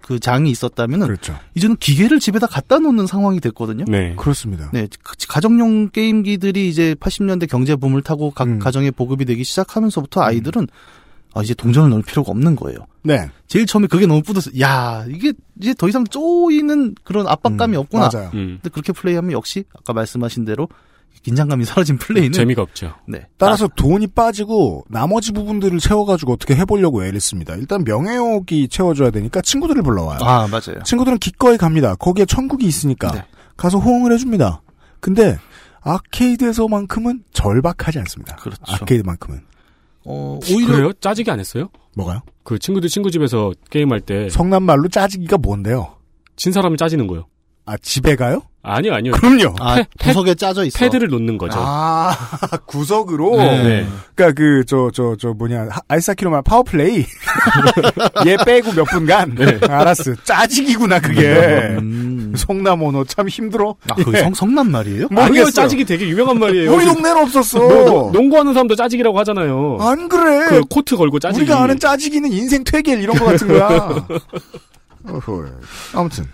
S6: 그 장이 있었다면은
S2: 그렇죠.
S6: 이제는 기계를 집에다 갖다 놓는 상황이 됐거든요.
S3: 네.
S2: 그렇습니다.
S6: 네, 가- 가정용 게임기들이 이제 80년대 경제 붐을 타고 각
S2: 음.
S6: 가정에 보급이 되기 시작하면서부터 아이들은 아, 이제 동전을 넣을 필요가 없는 거예요.
S2: 네.
S6: 제일 처음에 그게 너무 뿌듯해. 야, 이게 이제 더 이상 쪼이는 그런 압박감이
S2: 음,
S6: 없구나.
S2: 맞아요.
S3: 음.
S6: 근데 그렇게 플레이하면 역시 아까 말씀하신 대로 긴장감이 사라진 플레이는
S3: 재미가 없죠.
S6: 네.
S2: 따라서 돈이 빠지고 나머지 부분들을 채워가지고 어떻게 해보려고 애를 씁니다. 일단 명예욕이 채워줘야 되니까 친구들을 불러와요.
S6: 아, 아, 맞아요.
S2: 친구들은 기꺼이 갑니다. 거기에 천국이 있으니까
S6: 네.
S2: 가서 호응을 해줍니다. 근데 아케이드에서만큼은 절박하지 않습니다.
S6: 그렇죠.
S2: 아케이드만큼은
S6: 어, 오히려
S3: 그래요? 짜지기 안 했어요?
S2: 뭐가요?
S3: 그 친구들 친구 집에서 게임할 때
S2: 성남말로 짜지기가 뭔데요?
S3: 친 사람이 짜지는 거요.
S2: 아 집에 가요?
S3: 아니요, 아니요.
S2: 그럼요.
S6: 아,
S3: 패-
S6: 구석에 짜져 있어.
S3: 패드를 놓는 거죠.
S2: 아 구석으로.
S6: 네.
S3: 네.
S2: 그러니까 그 저 저 저 뭐냐 하- 아이스하키로 말 파워플레이 얘 빼고 몇 분간 알았어 짜지기구나 그게
S6: 음.
S2: 성남 언어 참 힘들어
S6: 아, 그 성, 성남 말이에요?
S3: 아니요,
S2: 모르겠어요.
S3: 짜지기 되게 유명한 말이에요.
S2: 우리 동네는 없었어
S3: 노- 노- 농구하는 사람도 짜지기라고 하잖아요.
S2: 안 그래
S3: 그 코트 걸고 짜지기.
S2: 우리가 아는 짜지기는 인생 퇴길 이런 거 같은 거야 어허. 아무튼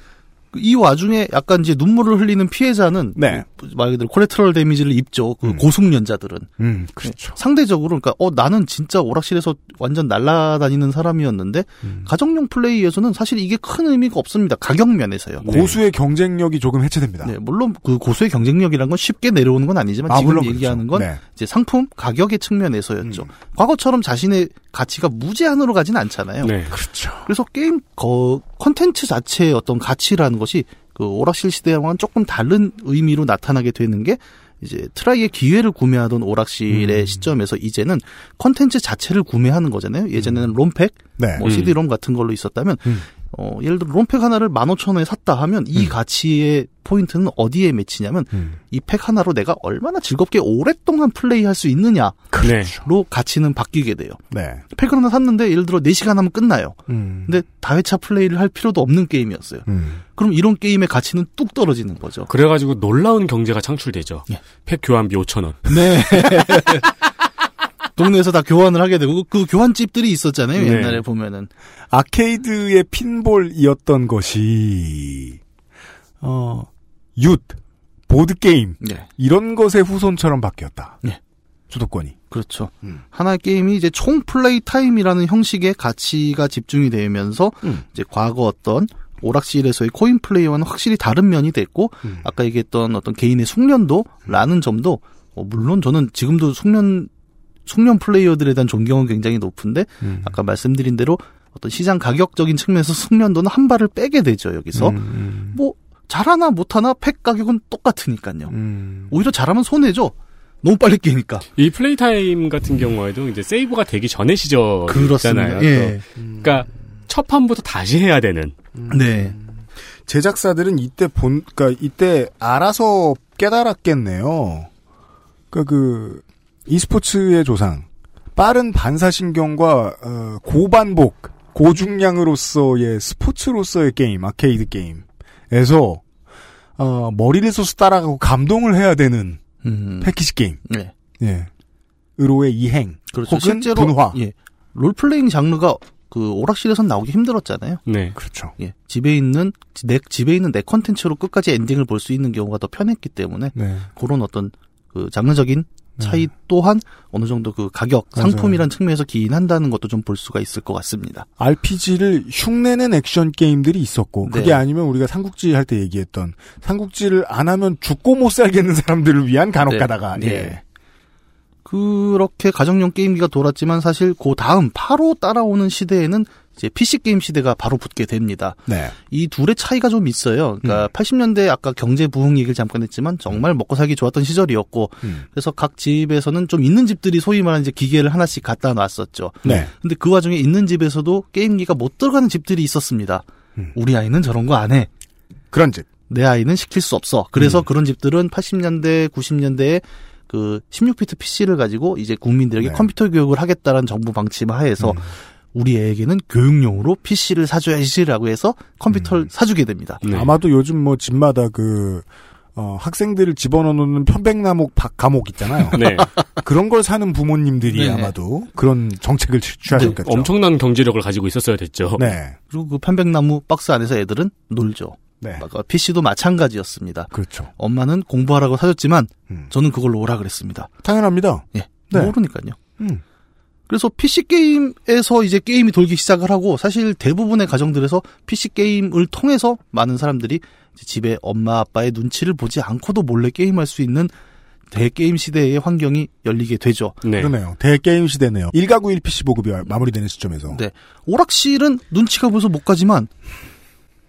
S6: 이 와중에 약간 이제 눈물을 흘리는 피해자는
S2: 네.
S6: 그말 그대로 collateral damage를 입죠. 그
S2: 음.
S6: 고숙련자들은
S2: 음 그렇죠
S6: 상대적으로 그러니까 어 나는 진짜 오락실에서 완전 날라다니는 사람이었는데
S2: 음.
S6: 가정용 플레이에서는 사실 이게 큰 의미가 없습니다. 가격 면에서요.
S2: 고수의 경쟁력이 조금 해체됩니다
S6: 네, 물론 그 고수의 경쟁력이란 건 쉽게 내려오는 건 아니지만
S2: 아,
S6: 지금
S2: 물론
S6: 얘기하는
S2: 그렇죠.
S6: 건
S2: 네.
S6: 이제 상품 가격의 측면에서였죠.
S2: 음.
S6: 과거처럼 자신의 가치가 무제한으로 가진 않잖아요.
S3: 네.
S2: 그렇죠
S6: 그래서 게임 거 컨텐츠 자체의 어떤 가치라는 것이 그 오락실 시대와는 조금 다른 의미로 나타나게 되는 게 이제 try의 기회를 구매하던 오락실의
S2: 음.
S6: 시점에서 이제는 컨텐츠 자체를 구매하는 거잖아요. 예전에는 ROM팩,
S2: 네.
S6: 뭐
S3: 음.
S6: CD-ROM 같은 걸로 있었다면
S2: 음.
S6: 어, 예를 들어 ROM팩 하나를 15,000원에 샀다 하면 이
S2: 음.
S6: 가치의 포인트는 어디에 맺히냐면
S2: 음.
S6: 이 팩 하나로 내가 얼마나 즐겁게 오랫동안 플레이할 수 있느냐로
S3: 네.
S6: 가치는 바뀌게 돼요.
S2: 네.
S6: 팩을 하나 샀는데 예를 들어 4시간 하면 끝나요.
S2: 음.
S6: 근데 다회차 플레이를 할 필요도 없는 게임이었어요.
S2: 음.
S6: 그럼 이런 게임의 가치는 뚝 떨어지는 거죠.
S3: 그래가지고 놀라운 경제가 창출되죠.
S6: 예.
S3: 팩 교환비 5천 원.
S6: 네. 동네에서 다 교환을 하게 되고 그 교환집들이 있었잖아요.
S3: 네.
S6: 옛날에 보면은
S2: 아케이드의 핀볼이었던 것이 어, 윷, 보드 게임
S6: 네.
S2: 이런 것의 후손처럼 바뀌었다.
S6: 네.
S2: 주도권이.
S6: 그렇죠.
S2: 음.
S6: 하나의 게임이 이제 총 play time이라는 형식의 가치가 집중이 되면서
S2: 음.
S6: 이제 과거 어떤 오락실에서의 코인 플레이와는 확실히 다른 면이 됐고
S2: 음.
S6: 아까 얘기했던 어떤 개인의 숙련도라는 점도 어, 물론 저는 지금도 숙련 숙련 플레이어들에 대한 존경은 굉장히 높은데
S2: 음.
S6: 아까 말씀드린 대로 어떤 시장 가격적인 측면에서 숙련도는 한 발을 빼게 되죠 여기서
S2: 음.
S6: 뭐 잘하나 못하나 팩 가격은 똑같으니까요
S2: 음.
S6: 오히려 잘하면 손해죠 너무 빨리 깨니까
S3: 이 플레이 타임 같은 경우에도 이제 세이브가 되기 전의 시절이잖아요.
S6: 예.
S3: 그러니까 첫 판부터 다시 해야 되는.
S6: 네.
S2: 제작사들은 이때 본, 그니까 이때 알아서 깨달았겠네요. 그니까 그, e스포츠의 조상, 빠른 반사신경과, 어, 고반복, 고중량으로서의 스포츠로서의 게임, 아케이드 게임에서, 어, 머리를 써서 따라가고 감동을 해야 되는
S6: 음.
S2: 패키지 게임,
S6: 네.
S2: 예. 으로의 이행,
S6: 그렇죠.
S2: 혹은
S6: 실제로
S2: 분화.
S6: 예. 롤플레잉 장르가 그 오락실에선 나오기 힘들었잖아요.
S3: 네.
S2: 그렇죠.
S6: 예. 집에 있는 내 집에 있는 내 컨텐츠로 끝까지 엔딩을 볼 수 있는 경우가 더 편했기 때문에
S2: 네.
S6: 그런 어떤 그 장르적인 차이 또한 어느 정도 그 가격. 상품이란 측면에서 기인한다는 것도 좀 볼 수가 있을 것 같습니다.
S2: RPG를 흉내낸 액션 게임들이 있었고
S6: 네.
S2: 그게 아니면 우리가 삼국지 할 때 얘기했던 삼국지를 안 하면 죽고 못 살겠는 사람들을 위한 간혹
S6: 네.
S2: 가다가
S6: 네.
S2: 예.
S6: 그렇게 가정용 게임기가 돌았지만 사실 그 다음 바로 따라오는 시대에는 이제 PC 게임 시대가 바로 붙게 됩니다.
S2: 네.
S6: 이 둘의 차이가 좀 있어요. 그러니까 80년대 아까 경제 부흥 얘기를 잠깐 했지만 정말 먹고 살기 좋았던 시절이었고
S2: 음.
S6: 그래서 각 집에서는 좀 있는 집들이 소위 말하는 이제 기계를 하나씩 갖다 놨었죠.
S2: 네.
S6: 근데 그 와중에 있는 집에서도 게임기가 못 들어가는 집들이 있었습니다.
S2: 음.
S6: 우리 아이는 저런 거 안 해.
S2: 그런 집.
S6: 내 아이는 시킬 수 없어. 그래서
S2: 음.
S6: 그런 집들은 80년대, 90년대에 그 16비트 PC를 가지고 이제 국민들에게
S2: 네.
S6: 컴퓨터 교육을 하겠다는 정부 방침 하에서
S2: 음.
S6: 우리 애에게는 교육용으로 PC를 사줘야지라고 해서 컴퓨터를
S2: 음.
S6: 사주게 됩니다.
S3: 네.
S2: 아마도 요즘 뭐 집마다 그 어, 학생들을 집어넣어 놓는 편백나무 박- 감옥 있잖아요.
S3: 네.
S2: 그런 걸 사는 부모님들이
S6: 네.
S2: 아마도 그런 정책을 취- 취하셨겠죠.
S3: 엄청난 경제력을 가지고 있었어야 됐죠.
S2: 네.
S6: 그리고 그 편백나무 박스 안에서 애들은 놀죠.
S2: 네.
S6: PC도 마찬가지였습니다.
S2: 그렇죠.
S6: 엄마는 공부하라고 사줬지만
S2: 음.
S6: 저는 그걸로 오라 그랬습니다.
S2: 당연합니다.
S6: 예.
S2: 네.
S6: 모르니까요.
S2: 음.
S6: 그래서 PC 게임에서 이제 게임이 돌기 시작을 하고 사실 대부분의 가정들에서 PC 게임을 통해서 많은 사람들이 이제 집에 엄마 아빠의 눈치를 보지 않고도 몰래 게임할 수 있는 대게임 시대의 환경이 열리게 되죠.
S3: 네.
S2: 그러네요. 대게임 시대네요. 1가구 1PC 보급이 마무리되는 시점에서.
S6: 네. 오락실은 눈치가 보여서 못 가지만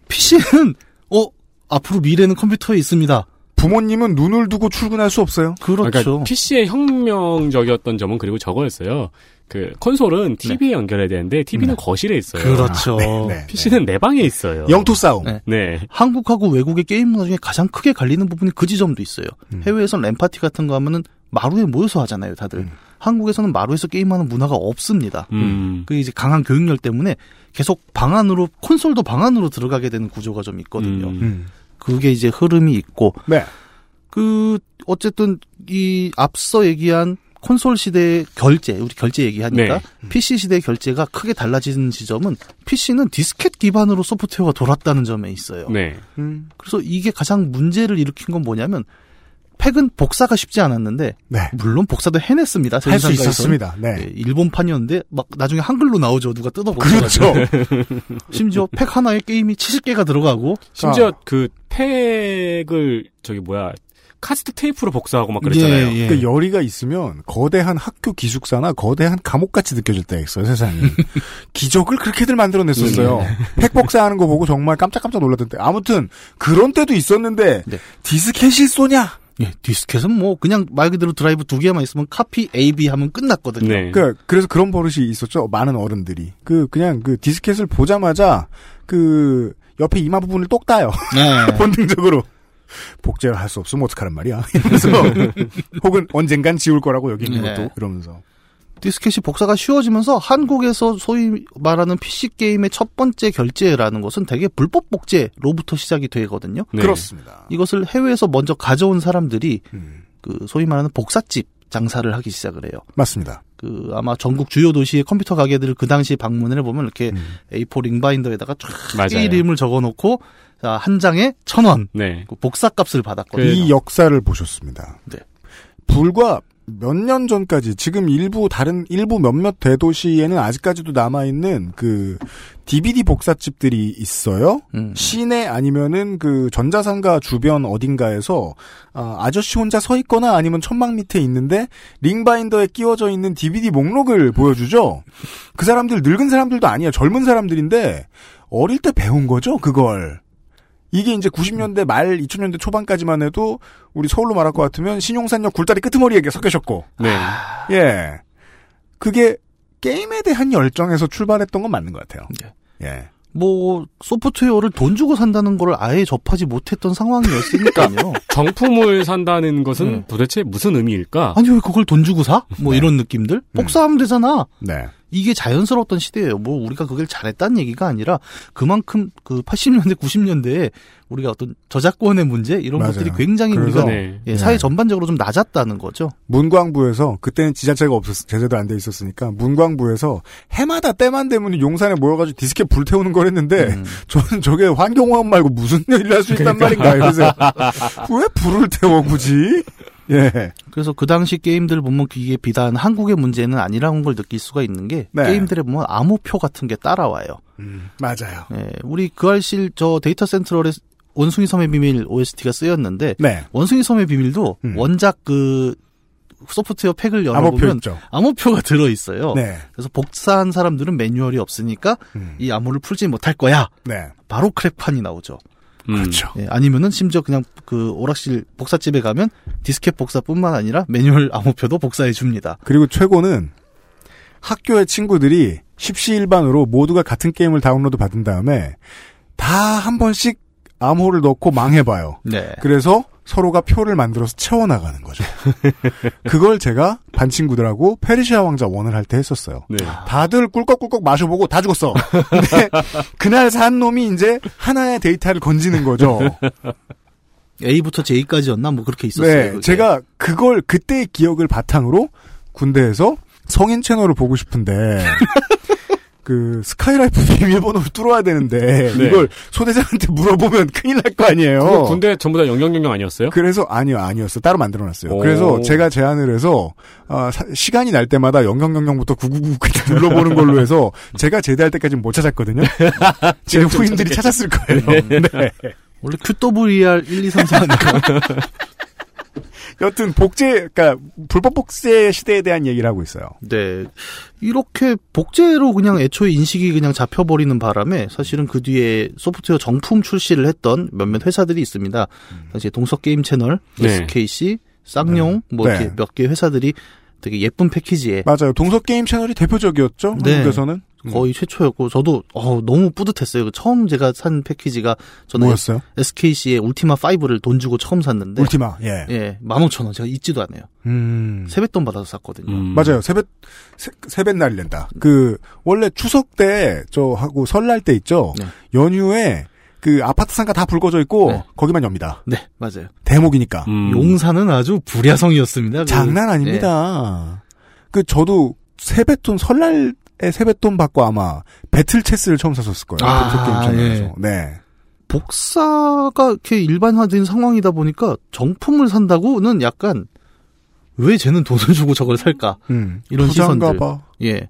S6: PC는 어 앞으로 미래는 컴퓨터에 있습니다.
S2: 부모님은 눈을 두고 출근할 수 없어요.
S6: 그렇죠.
S3: 그러니까 PC의 혁명적이었던 점은 그리고 저거였어요. 그 콘솔은 TV에 연결해야 되는데 TV는 거실에 있어요.
S6: 그렇죠.
S2: 네, 네.
S3: PC는 내 방에 있어요.
S2: 영토 싸움.
S6: 네.
S3: 네.
S6: 한국하고 외국의 게임 문화 중에 가장 크게 갈리는 부분이 그 지점도 있어요.
S2: 음.
S6: 해외에선 램파티 같은 거 하면은 마루에 모여서 하잖아요, 다들.
S2: 음.
S6: 한국에서는 마루에서 게임하는 문화가 없습니다.
S3: 음.
S6: 그 이제 강한 교육열 때문에 계속 방 안으로 콘솔도 방 안으로 들어가게 되는 구조가 좀 있거든요.
S3: 음.
S2: 음.
S6: 그게 이제 흐름이 있고
S2: 네.
S6: 그 어쨌든 이 앞서 얘기한 콘솔 시대의 결제, 우리 결제 얘기하니까
S3: 네.
S6: PC 시대의 결제가 크게 달라지는 지점은 PC는 디스켓 기반으로 소프트웨어가 돌았다는 점에 있어요.
S3: 네.
S2: 음.
S6: 그래서 이게 가장 문제를 일으킨 건 뭐냐면 팩은 복사가 쉽지 않았는데
S2: 네.
S6: 물론 복사도 해냈습니다.
S2: 할 수. 있었습니다. 네.
S6: 예, 일본판이었는데 막 나중에 한글로 나오죠. 누가 뜯어보고
S2: 그렇죠.
S6: 심지어 팩 하나에 게임이 70개가 들어가고
S3: 심지어 그 팩을 저기 뭐야 카스트 테이프로 복사하고 막 그랬잖아요.
S6: 예, 예.
S2: 그 열의가 있으면 거대한 학교 기숙사나 거대한 감옥같이 느껴질 때가 있어요, 세상이. 기적을 그렇게들 만들어냈었어요. 핵 복사하는 거 보고 정말 깜짝깜짝 놀랐던 때. 아무튼, 그런 때도 있었는데,
S6: 네.
S2: 디스켓이 쏘냐?
S6: 예, 디스켓은 뭐 그냥 말 그대로 드라이브 두 개만 있으면 copy A, B 하면 끝났거든요.
S3: 네.
S2: 그 그래서 그런 버릇이 있었죠. 많은 어른들이 그 그냥 그 디스켓을 보자마자 그 옆에 이마 부분을 똑 따요.
S6: 네.
S2: 본능적으로 복제를 할 수 없으면 어떡하란 말이야. 이러면서 혹은 언젠간 지울 거라고 여기 있는
S6: 네.
S2: 것도 이러면서
S6: 디스켓이 복사가 쉬워지면서 한국에서 소위 말하는 PC 게임의 첫 번째 결제라는 것은 되게 불법 복제로부터 시작이 되거든요.
S3: 네.
S2: 그렇습니다.
S6: 이것을 해외에서 먼저 가져온 사람들이
S2: 음,
S6: 그 소위 말하는 복사집 장사를 하기 시작을 해요.
S2: 맞습니다.
S6: 그 아마 전국 주요 도시의 컴퓨터 가게들을 그 당시 방문을 해보면 이렇게
S2: 음.
S6: A4 링바인더에다가 쫙. 이름을 적어놓고 자, 한 장에 천 원.
S3: 네.
S6: 그 복사값을 받았거든요.
S2: 이 역사를 보셨습니다.
S6: 네.
S2: 불과 몇 년 전까지 지금 일부 다른 일부 몇몇 대도시에는 아직까지도 남아 있는 그 DVD 복사집들이 있어요.
S6: 음.
S2: 시내 아니면은 그 전자상가 주변 어딘가에서 아, 아저씨 혼자 서 있거나 아니면 천막 밑에 있는데 링바인더에 끼워져 있는 DVD 목록을 보여주죠. 그 사람들 늙은 사람들도 아니에요. 젊은 사람들인데 어릴 때 배운 거죠. 그걸. 이게 이제 90년대 말 2000년대 초반까지만 해도 우리 서울로 말할 것 같으면 신용산역 굴다리 끄트머리에 섞여셨고
S3: 네.
S2: 예. 그게 게임에 대한 열정에서 출발했던 건 맞는 것 같아요.
S6: 네.
S2: 예.
S6: 뭐 소프트웨어를 돈 주고 산다는 걸 아예 접하지 못했던 상황이었으니까요.
S3: 정품을 산다는 것은
S6: 음.
S3: 도대체 무슨 의미일까?
S6: 아니 왜 그걸 돈 주고 사? 뭐 이런 느낌들? 복사하면 되잖아.
S2: 네.
S6: 이게 자연스러웠던 시대예요. 뭐 우리가 그걸 잘했다는 얘기가 아니라 그만큼 그 80년대 90년대에 우리가 어떤 저작권의 문제 이런
S2: 맞아요.
S6: 것들이 굉장히 우리가
S3: 네.
S6: 예, 사회 전반적으로 좀 낮았다는 거죠.
S2: 문광부에서 그때는 지자체가 없었 제대로 안 돼 있었으니까 문광부에서 해마다 때만 되면 용산에 모여가지고 디스켓 불태우는 걸 했는데
S6: 음.
S2: 저는 저게 환경오염 말고 무슨 일을 할 수 있단 말인가 그래서 왜 불을 태워 굳이 예
S6: 그래서 그 당시 게임들 보면 이게 비단 한국의 문제는 아니라는 걸 느낄 수가 있는 게
S2: 네.
S6: 게임들에 보면 암호표 같은 게 따라와요.
S2: 음, 맞아요
S6: 예, 우리 그 알실 저 데이터 센트럴에 원숭이 섬의 비밀 OST가 쓰였는데
S2: 네
S6: 원숭이 섬의 비밀도
S2: 음.
S6: 원작 그 소프트웨어 팩을
S2: 암호표
S6: 열어보면
S2: 있죠
S6: 암호표가 들어 있어요.
S2: 네
S6: 그래서 복사한 사람들은 매뉴얼이 없으니까
S2: 음,
S6: 이 암호를 풀지 못할 거야.
S2: 네
S6: 바로 crack판이 나오죠.
S3: 음.
S2: 그렇죠
S6: 예, 아니면은 심지어 그냥 그 오락실 복사집에 가면 디스켓 복사뿐만 아니라 매뉴얼 암호표도 복사해 줍니다.
S2: 그리고 최고는 학교의 친구들이 십시일반으로 모두가 같은 게임을 다운로드 받은 다음에 다 한 번씩 암호를 넣고 망해봐요.
S6: 네.
S2: 그래서 서로가 표를 만들어서 채워나가는 거죠. 그걸 제가 반 친구들하고 페르시아 왕자 원을 할 때 했었어요.
S3: 네.
S2: 다들 꿀꺽꿀꺽 마셔보고 다 죽었어. 근데 그날 산 놈이 이제 하나의 데이터를 건지는 거죠.
S6: A부터 J까지였나 뭐 그렇게 있었어요.
S2: 네,
S6: 그게.
S2: 제가 그걸 그때의 기억을 바탕으로 군대에서 성인 채널을 보고 싶은데 그 스카이라이프 비밀번호를 뚫어야 되는데
S3: 네.
S2: 이걸 소대장한테 물어보면 큰일 날 거 아니에요.
S3: 군대 전부 다 영영영영 아니었어요?
S2: 그래서 아니요 아니었어 따로 만들어놨어요.
S3: 오.
S2: 그래서 제가 제안을 해서 아, 사- 시간이 날 때마다 0000부터 999 그때 눌러보는 걸로 해서 제가 제대할 때까지는 못 찾았거든요. 제 후임들이 찾았을 거예요. 네.
S6: 원래 QWER 1, 2, 3, 4 아니까.
S2: 여튼 복제 그러니까 불법 복제 시대에 대한 얘기를 하고 있어요.
S6: 네. 이렇게 복제로 그냥 애초에 인식이 그냥 잡혀버리는 바람에 사실은 그 뒤에 소프트웨어 정품 출시를 했던 몇몇 회사들이 있습니다. 당시 동석 게임 채널,
S3: 네.
S6: SKC, 쌍용, 뭐
S2: 네.
S6: 이렇게 몇개 회사들이 되게 예쁜 패키지에
S2: 맞아요. 동서 게임 채널이 대표적이었죠.
S6: 네.
S2: 한국에서는
S6: 거의 최초였고 저도 어, 너무 뿌듯했어요. 그 처음 제가 산 패키지가 저는
S2: 뭐였어요?
S6: SKC의 울티마 5를 돈 주고 처음 샀는데
S2: 울티마. 예.
S6: 예, 15,000원 제가 잊지도 않아요.
S2: 음.
S6: 세뱃돈 받아서 샀거든요.
S3: 음.
S2: 맞아요. 세뱃 세, 세뱃날이 낸다. 그 원래 추석 때 저 하고 설날 때 있죠.
S6: 네.
S2: 연휴에 그 아파트 상가 다불 꺼져 있고
S6: 네.
S2: 거기만 엽니다.
S6: 네, 맞아요.
S2: 대목이니까.
S3: 음.
S6: 용산은 아주 불야성이었습니다. 그-
S2: 장난 아닙니다. 그 저도 세뱃돈 설날에 세뱃돈 받고 아마 배틀 체스를 처음 샀었을 거예요.
S6: 아,
S2: 게임.
S6: 예.
S2: 네.
S6: 복사가 이렇게 일반화된 상황이다 보니까 정품을 산다고는 약간 왜 쟤는 돈을 주고 저걸 살까?
S2: 음.
S6: 이런 시선들.
S2: 봐.
S6: 예.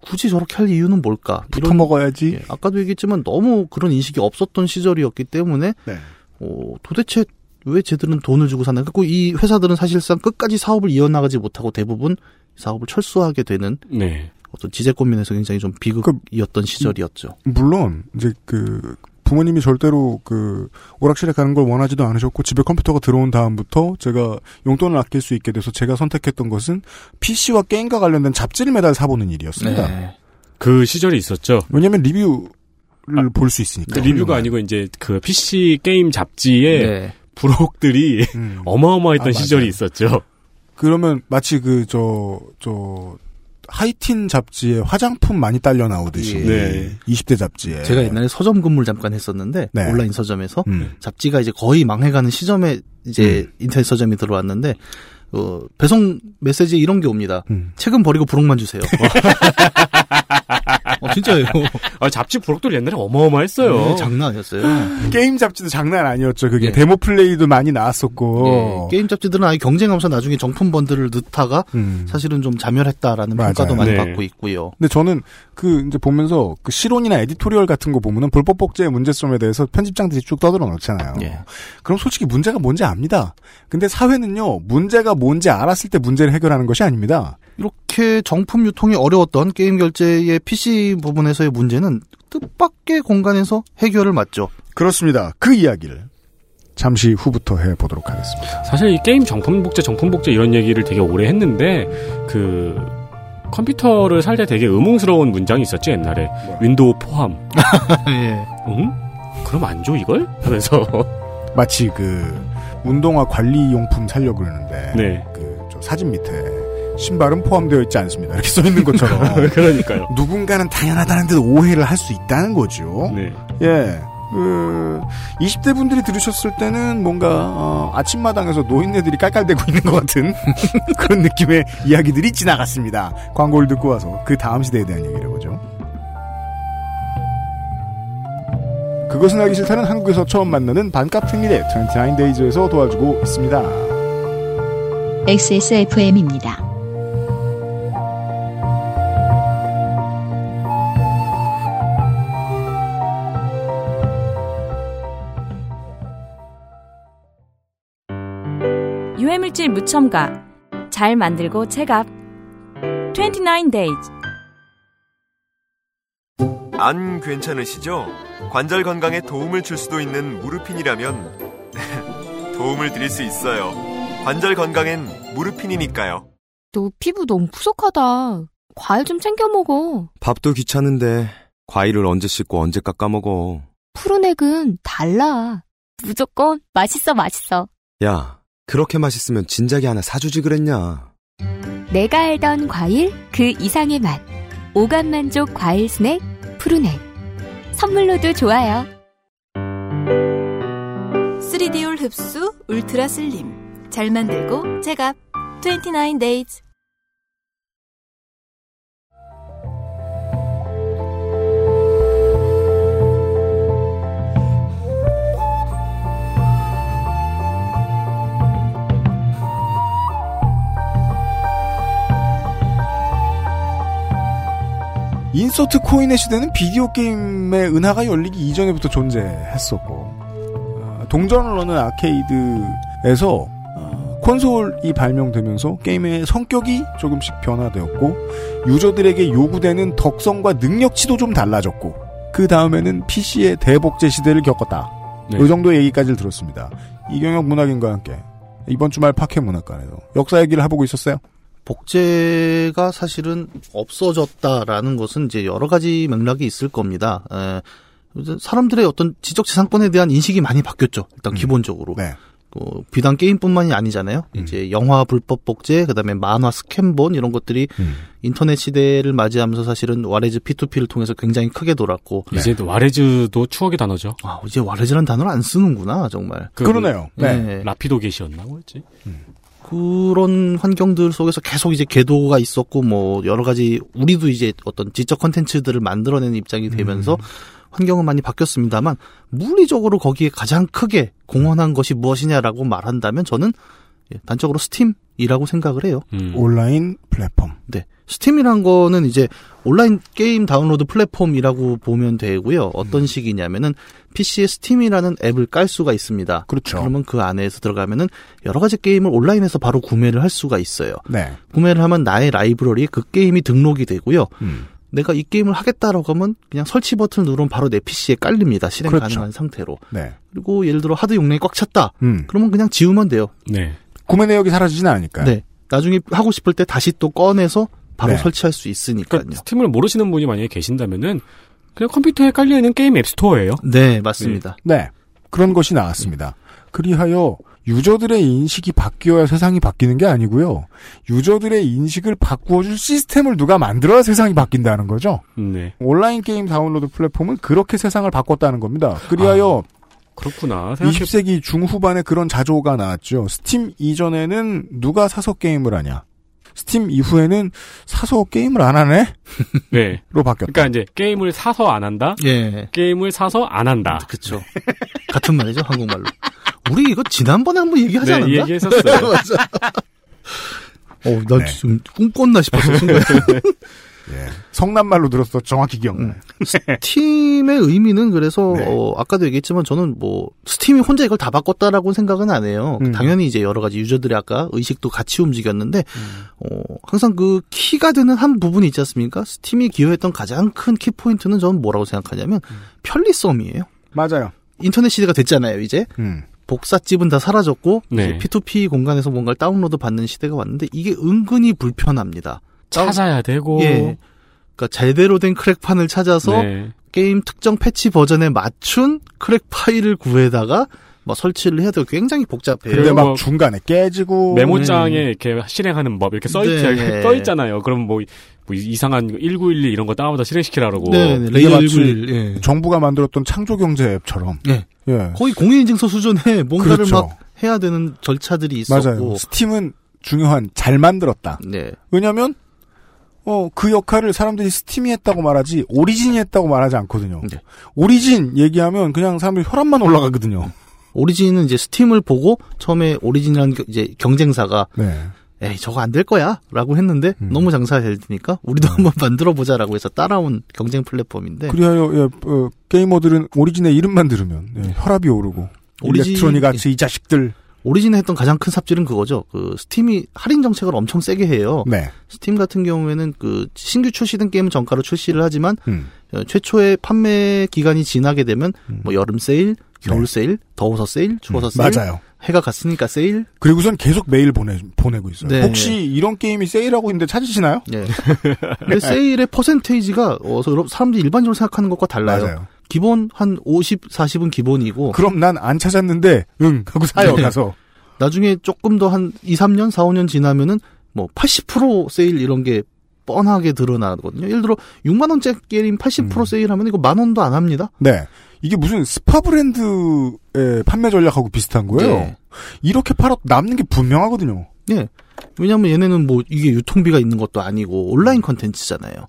S6: 굳이 저렇게 할 이유는 뭘까?
S2: 붙어 먹어야지.
S6: 예, 아까도 얘기했지만 너무 그런 인식이 없었던 시절이었기 때문에
S2: 네.
S6: 어, 도대체 왜 쟤들은 돈을 주고 사나? 그리고 이 회사들은 사실상 끝까지 사업을 이어나가지 못하고 대부분 사업을 철수하게 되는
S3: 네.
S6: 어떤 지재권 면에서 굉장히 좀 비극이었던 시절이었죠.
S2: 물론 이제 그 부모님이 절대로 그 오락실에 가는 걸 원하지도 않으셨고 집에 컴퓨터가 들어온 다음부터 제가 용돈을 아낄 수 있게 돼서 제가 선택했던 것은 PC와 게임과 관련된 잡지를 매달 사보는 일이었습니다.
S6: 네.
S3: 그 시절이 있었죠.
S2: 왜냐하면 리뷰를 볼수 있으니까.
S3: 근데 리뷰가 아니고 이제 그 PC 게임 잡지에
S6: 네.
S3: 부록들이
S2: 음.
S3: 어마어마했던
S2: 아,
S3: 시절이. 있었죠.
S2: 그러면 마치 그 저 저 하이틴 잡지에 화장품 많이 딸려 나오듯이
S6: 예.
S3: 네.
S2: 20대 잡지에
S6: 제가 옛날에 서점 근무를 잠깐 했었는데
S2: 네.
S6: 온라인 서점에서
S2: 음.
S6: 잡지가 이제 거의 망해가는 시점에 이제 인터넷 서점이 들어왔는데 어, 배송 메시지에 이런 게 옵니다.
S2: 음.
S6: 책은 버리고 부록만 주세요. 어, 진짜예요.
S3: 아, 잡지 부록들 옛날에 어마어마했어요.
S6: 네, 장난 아니었어요.
S2: 게임 잡지도 장난 아니었죠. 그게
S6: 예.
S2: demo play도 많이 나왔었고.
S6: 예, 게임 잡지들은 아예 경쟁하면서 나중에 정품 번들을 넣다가
S2: 음.
S6: 사실은 좀 자멸했다라는
S2: 맞아요.
S6: 평가도 많이
S3: 네.
S6: 받고 있고요.
S2: 근데 저는 그 이제 보면서 그 실론이나 editorial 같은 거 보면은 불법 복제의 문제점에 대해서 편집장들이 쭉 떠들어 놓잖아요.
S6: 예.
S2: 그럼 솔직히 문제가 뭔지 압니다. 근데 사회는요, 문제가 뭔지 알았을 때 문제를 해결하는 것이 아닙니다.
S6: 이렇게 정품 유통이 어려웠던 게임 결제의 PC 부분에서의 문제는 뜻밖의 공간에서 해결을 맞죠.
S2: 그렇습니다. 그 이야기를 잠시 후부터 해보도록 하겠습니다.
S3: 사실 이 게임 정품 복제, 정품 복제 이런 얘기를 되게 오래 했는데 그 컴퓨터를 살 때 되게 의문스러운 문장이 있었지 옛날에 윈도우 포함.
S6: 예.
S3: 응? 그럼 안 줘 이걸? 하면서
S2: 마치 그 운동화 관리 용품 살려 그러는데
S3: 네
S2: 그 저 사진 밑에 신발은 포함되어 있지 않습니다. 이렇게 써 있는 것처럼
S3: 그러니까요.
S2: 누군가는 당연하다는 듯 오해를 할 수 있다는 거죠.
S3: 네.
S2: 예. 그 20대 분들이 들으셨을 때는 뭔가 어, 아침마당에서 노인네들이 깔깔대고 있는 것 같은 그런 느낌의 이야기들이 지나갔습니다. 광고를 듣고 와서 그 다음 시대에 대한 얘기를 해보죠. 그것은 알기 싫다는 한국에서 처음 만나는 반값 생리대 29데이즈에서 도와주고 있습니다.
S1: XSFM입니다.
S7: 유해물질 무첨가 잘 만들고 체갑 29 days
S8: 안 괜찮으시죠? 관절 건강에 도움을 줄 수도 있는 무르핀이라면 도움을 드릴 수 있어요. 관절 건강엔 무르핀이니까요.
S5: 너 피부 너무 푸석하다. 과일 좀 챙겨 먹어.
S9: 밥도 귀찮은데 과일을 언제 씻고 언제 깎아 먹어.
S5: 푸른 액은 달라. 무조건 맛있어 맛있어.
S9: 야, 그렇게 맛있으면 진작에 하나 사주지 그랬냐.
S5: 내가 알던 과일 그 이상의 맛. 오감 만족 과일 스낵 푸른액. 선물로도 좋아요.
S10: 3D올 흡수 울트라 슬림 잘 만들고 제갑 29 days
S2: 인서트 코인의 시대는 비디오 게임의 은하가 열리기 이전에부터 존재했었고 어, 동전을 넣는 아케이드에서 어, 콘솔이 발명되면서 게임의 성격이 조금씩 변화되었고 유저들에게 요구되는 덕성과 능력치도 좀 달라졌고 그 다음에는 PC의 대복제 시대를 겪었다.
S3: 네.
S2: 이 정도의 얘기까지를 들었습니다. 이경혁 문학인과 함께 이번 주말 파케 문학관에서 역사 얘기를 해보고 있었어요.
S6: 복제가 사실은 없어졌다라는 것은 이제 여러 가지 맥락이 있을 겁니다. 에, 이제 사람들의 어떤 지적재산권에 대한 인식이 많이 바뀌었죠. 일단 기본적으로.
S2: 네.
S6: 어, 비단 게임뿐만이 아니잖아요. 이제 영화 불법 복제, 그다음에 만화 스캔본 이런 것들이
S2: 음.
S6: 인터넷 시대를 맞이하면서 사실은 와레즈 P2P를 통해서 굉장히 크게 돌았고.
S3: 이제 또 와레즈도 추억의 단어죠.
S6: 아, 이제 와레즈라는 단어를 안 쓰는구나, 정말.
S3: 그
S2: 그러네요. 네.
S6: 네.
S3: 라피도 게시였나 뭐였지?
S6: 그런 환경들 속에서 계속 이제 궤도가 있었고 뭐 여러 가지 우리도 이제 어떤 지적 컨텐츠들을 만들어내는 입장이 되면서 환경은 많이 바뀌었습니다만 물리적으로 거기에 가장 크게 공헌한 것이 무엇이냐라고 말한다면 저는 예, 단적으로 스팀이라고 생각을 해요.
S3: 음.
S2: 온라인 플랫폼.
S6: 네. 스팀이란 거는 이제 온라인 게임 다운로드 플랫폼이라고 보면 되고요. 어떤 식이냐면은 PC에 스팀이라는 앱을 깔 수가 있습니다.
S2: 그렇죠.
S6: 그러면 그 안에서 들어가면은 여러 가지 게임을 온라인에서 바로 구매를 할 수가 있어요.
S2: 네.
S6: 구매를 하면 나의 라이브러리에 그 게임이 등록이 되고요.
S2: 음.
S6: 내가 이 게임을 하겠다라고 하면 그냥 설치 버튼을 누르면 바로 내 PC에 깔립니다. 실행
S2: 그렇죠.
S6: 가능한 상태로.
S2: 네.
S6: 그리고 예를 들어 하드 용량이 꽉 찼다.
S2: 음.
S6: 그러면 그냥 지우면 돼요.
S3: 네.
S2: 구매 내역이 사라지진 않으니까요.
S6: 네. 나중에 하고 싶을 때 다시 또 꺼내서 바로
S2: 네.
S6: 설치할 수 있으니까요.
S3: 그러니까 스팀을 모르시는 분이 만약에 계신다면은 그냥 컴퓨터에 깔려 있는 게임 app store예요.
S6: 네, 맞습니다.
S2: 네. 그런 것이 나왔습니다. 그리하여 유저들의 인식이 바뀌어야 세상이 바뀌는 게 아니고요. 유저들의 인식을 바꾸어줄 시스템을 누가 만들어야 세상이 바뀐다는 거죠.
S3: 네.
S2: 온라인 게임 다운로드 플랫폼은 그렇게 세상을 바꿨다는 겁니다. 그리하여
S3: 그렇구나. 생각해
S2: 20세기 중후반에 그런 자조가 나왔죠. 스팀 이전에는 누가 사서 게임을 하냐. 스팀 이후에는 사서 게임을 안 하네?
S3: 네.
S2: 로 바뀌었다.
S3: 그러니까 이제 게임을 사서 안 한다.
S6: 예.
S3: 게임을 사서 안 한다.
S6: 그쵸. 같은 말이죠, 한국말로. 우리 이거 지난번에 한번 얘기하지
S3: 네,
S6: 않았나?
S3: 얘기했었어요.
S6: 맞아. 어, 나
S2: 네.
S6: 지금 꿈꿨나 싶었어, 순간.
S2: 예. 성남말로 들어서 정확히 기억나요.
S6: 스팀의 의미는 그래서
S2: 네.
S6: 어, 아까도 얘기했지만 저는 뭐 스팀이 혼자 이걸 다 바꿨다라고 생각은 안 해요.
S2: 음.
S6: 당연히 이제 여러 가지 유저들의 아까 의식도 같이 움직였는데
S2: 음.
S6: 어, 항상 그 키가 되는 한 부분이 있지 않습니까? 스팀이 기여했던 가장 큰 key point는 저는 뭐라고 생각하냐면
S2: 음.
S6: 편리성이에요.
S2: 맞아요.
S6: 인터넷 시대가 됐잖아요, 이제.
S2: 음.
S6: 복사집은 다 사라졌고
S3: 네.
S6: 이제 P2P 공간에서 뭔가를 다운로드 받는 시대가 왔는데 이게 은근히 불편합니다.
S3: 찾아야 되고.
S6: 예. 그러니까 제대로 된 크랙판을 찾아서
S3: 네.
S6: 게임 특정 패치 버전에 맞춘 크랙 파일을 구해다가 뭐 설치를 해야 되고 굉장히 복잡해요.
S2: 근데
S3: 막뭐
S2: 중간에 깨지고
S3: 메모장에
S6: 네.
S3: 이렇게 실행하는 법 이렇게 써, 있,
S6: 네.
S3: 써 있잖아요. 그럼 뭐, 뭐 이상한 1912 이런 거 다운로드 실행시키라고.
S6: 네, 네,
S2: 이게
S6: 레이어
S2: 마치
S6: 191. 예.
S2: 정부가 만들었던 창조경제 앱처럼.
S6: 예.
S2: 예.
S6: 거의 공인인증서 수준의 뭔가를
S2: 그렇죠.
S6: 막 해야 되는 절차들이 있었고.
S2: 맞아요. 스팀은 중요한 잘 만들었다.
S6: 네.
S2: 왜냐하면 어 그 역할을 사람들이 스팀이 했다고 말하지 오리진이 했다고 말하지 않거든요.
S6: 네.
S2: 오리진 얘기하면 그냥 사람들 혈압만 올라가거든요.
S6: 오리진은 이제 스팀을 보고 처음에 오리진이라는 겨- 이제 경쟁사가
S2: 네.
S6: 에이 저거 안 될 거야라고 했는데
S2: 음.
S6: 너무 장사가 잘 되니까 우리도 한번 만들어 보자라고 해서 따라온 경쟁 플랫폼인데
S2: 그리하여 예, 어, 게이머들은 오리진의 이름만 들으면 예, 혈압이 오르고
S6: 오리진-
S2: 일렉트로닉 아츠 이 자식들.
S6: 오리진이 했던 가장 큰 삽질은 그거죠. 그 스팀이 할인 정책을 엄청 세게 해요.
S2: 네.
S6: 스팀 같은 경우에는 그 신규 출시된 게임은 정가로 출시를 하지만
S2: 음.
S6: 어, 최초의 판매 기간이 지나게 되면 뭐 여름 세일, 겨울
S2: 네.
S6: 세일, 더워서 세일, 추워서 세일,
S2: 맞아요.
S6: 해가 갔으니까 세일.
S2: 그리고선 계속 메일 보내 보내고 있어요.
S6: 네.
S2: 혹시 이런 게임이 세일하고 있는데 찾으시나요?
S6: 네. 근데 세일의 퍼센테이지가 어, 서- 사람들이 일반적으로 생각하는 것과 달라요.
S2: 맞아요.
S6: 기본 한 50, 40은 기본이고
S2: 그럼 난 안 찾았는데 응 하고 사요
S6: 네.
S2: 가서.
S6: 나중에 조금 더 한 2, 3년, 4, 5년 지나면은 뭐 80% 세일 이런 게 뻔하게 드러나거든요. 예를 들어 6만 원짜리 게임 80%
S2: 음.
S6: 세일하면 이거 만 원도 안 합니다.
S2: 네. 이게 무슨 스파 브랜드의 판매 전략하고 비슷한 거예요.
S6: 네.
S2: 이렇게 팔아도 남는 게 분명하거든요.
S6: 예. 왜냐면 얘네는 뭐 이게 유통비가 있는 것도 아니고 온라인 컨텐츠잖아요.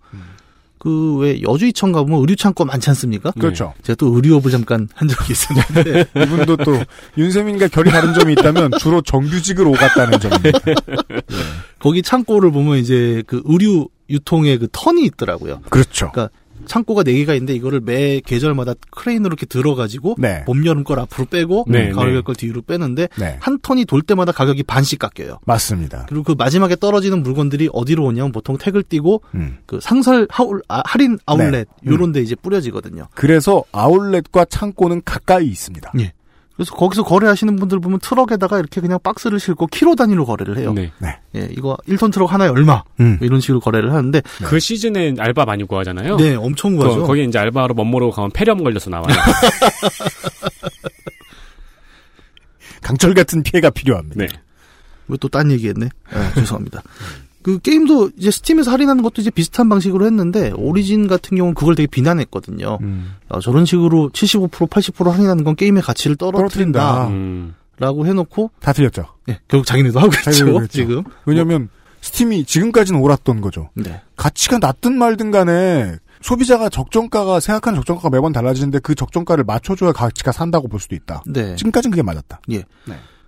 S6: 그왜 여주이천 가보면 의류 창고 많지 않습니까?
S2: 그렇죠.
S6: 제가 또 의류업을 잠깐 한 적이 있었는데
S2: 이분도 또 윤세민과 결이 다른 점이 있다면 주로 정규직을 오갔다는 점입니다.
S6: 거기 창고를 보면 이제 그 의류 유통의 그 턴이 있더라고요.
S2: 그렇죠.
S6: 그러니까 창고가 네 개가 있는데 이거를 매 계절마다 크레인으로 이렇게 들어가지고
S2: 네.
S6: 봄 여름 걸 앞으로 빼고
S3: 네,
S6: 가을
S3: 네.
S6: 걸 뒤로 빼는데
S2: 네.
S6: 한 턴이 돌 때마다 가격이 반씩 깎여요.
S2: 맞습니다.
S6: 그리고 그 마지막에 떨어지는 물건들이 어디로 오냐면 보통 택을 띄고
S2: 음.
S6: 그 상설 하울, 아, 할인 아울렛
S2: 네.
S6: 요런 데 이제 뿌려지거든요.
S2: 그래서 아울렛과 창고는 가까이 있습니다.
S6: 예. 그래서 거기서 거래하시는 분들 보면 트럭에다가 이렇게 그냥 박스를 싣고 키로 단위로 거래를 해요.
S3: 네.
S6: 예, 이거 1톤 트럭 하나에 얼마?
S2: 음.
S6: 이런 식으로 거래를 하는데
S3: 그 시즌에 알바 많이 구하잖아요.
S6: 네, 엄청
S3: 거,
S6: 구하죠.
S3: 거기 이제 알바로 멋모르고 가면 폐렴 걸려서 나와요.
S2: 강철 같은 피해가 필요합니다.
S3: 네.
S6: 왜 또 딴 얘기했네? 아, 죄송합니다. 그 게임도 이제 스팀에서 할인하는 것도 이제 비슷한 방식으로 했는데 오리진 같은 경우는 그걸 되게 비난했거든요.
S2: 음.
S6: 아, 저런 식으로 75% 80% 할인하는 건 게임의 가치를
S2: 떨어뜨린다.
S6: 떨어뜨린다라고
S3: 음.
S6: 해놓고
S2: 다 틀렸죠.
S6: 예, 결국 자기네도 하고 있죠. 지금.
S2: 왜냐면 스팀이 지금까지는 옳았던 거죠.
S6: 네.
S2: 가치가 낮든 말든 간에 소비자가 적정가가 생각하는 적정가가 매번 달라지는데 그 적정가를 맞춰줘야 가치가 산다고 볼 수도 있다.
S6: 네.
S2: 지금까지는 그게 맞았다.
S6: 예.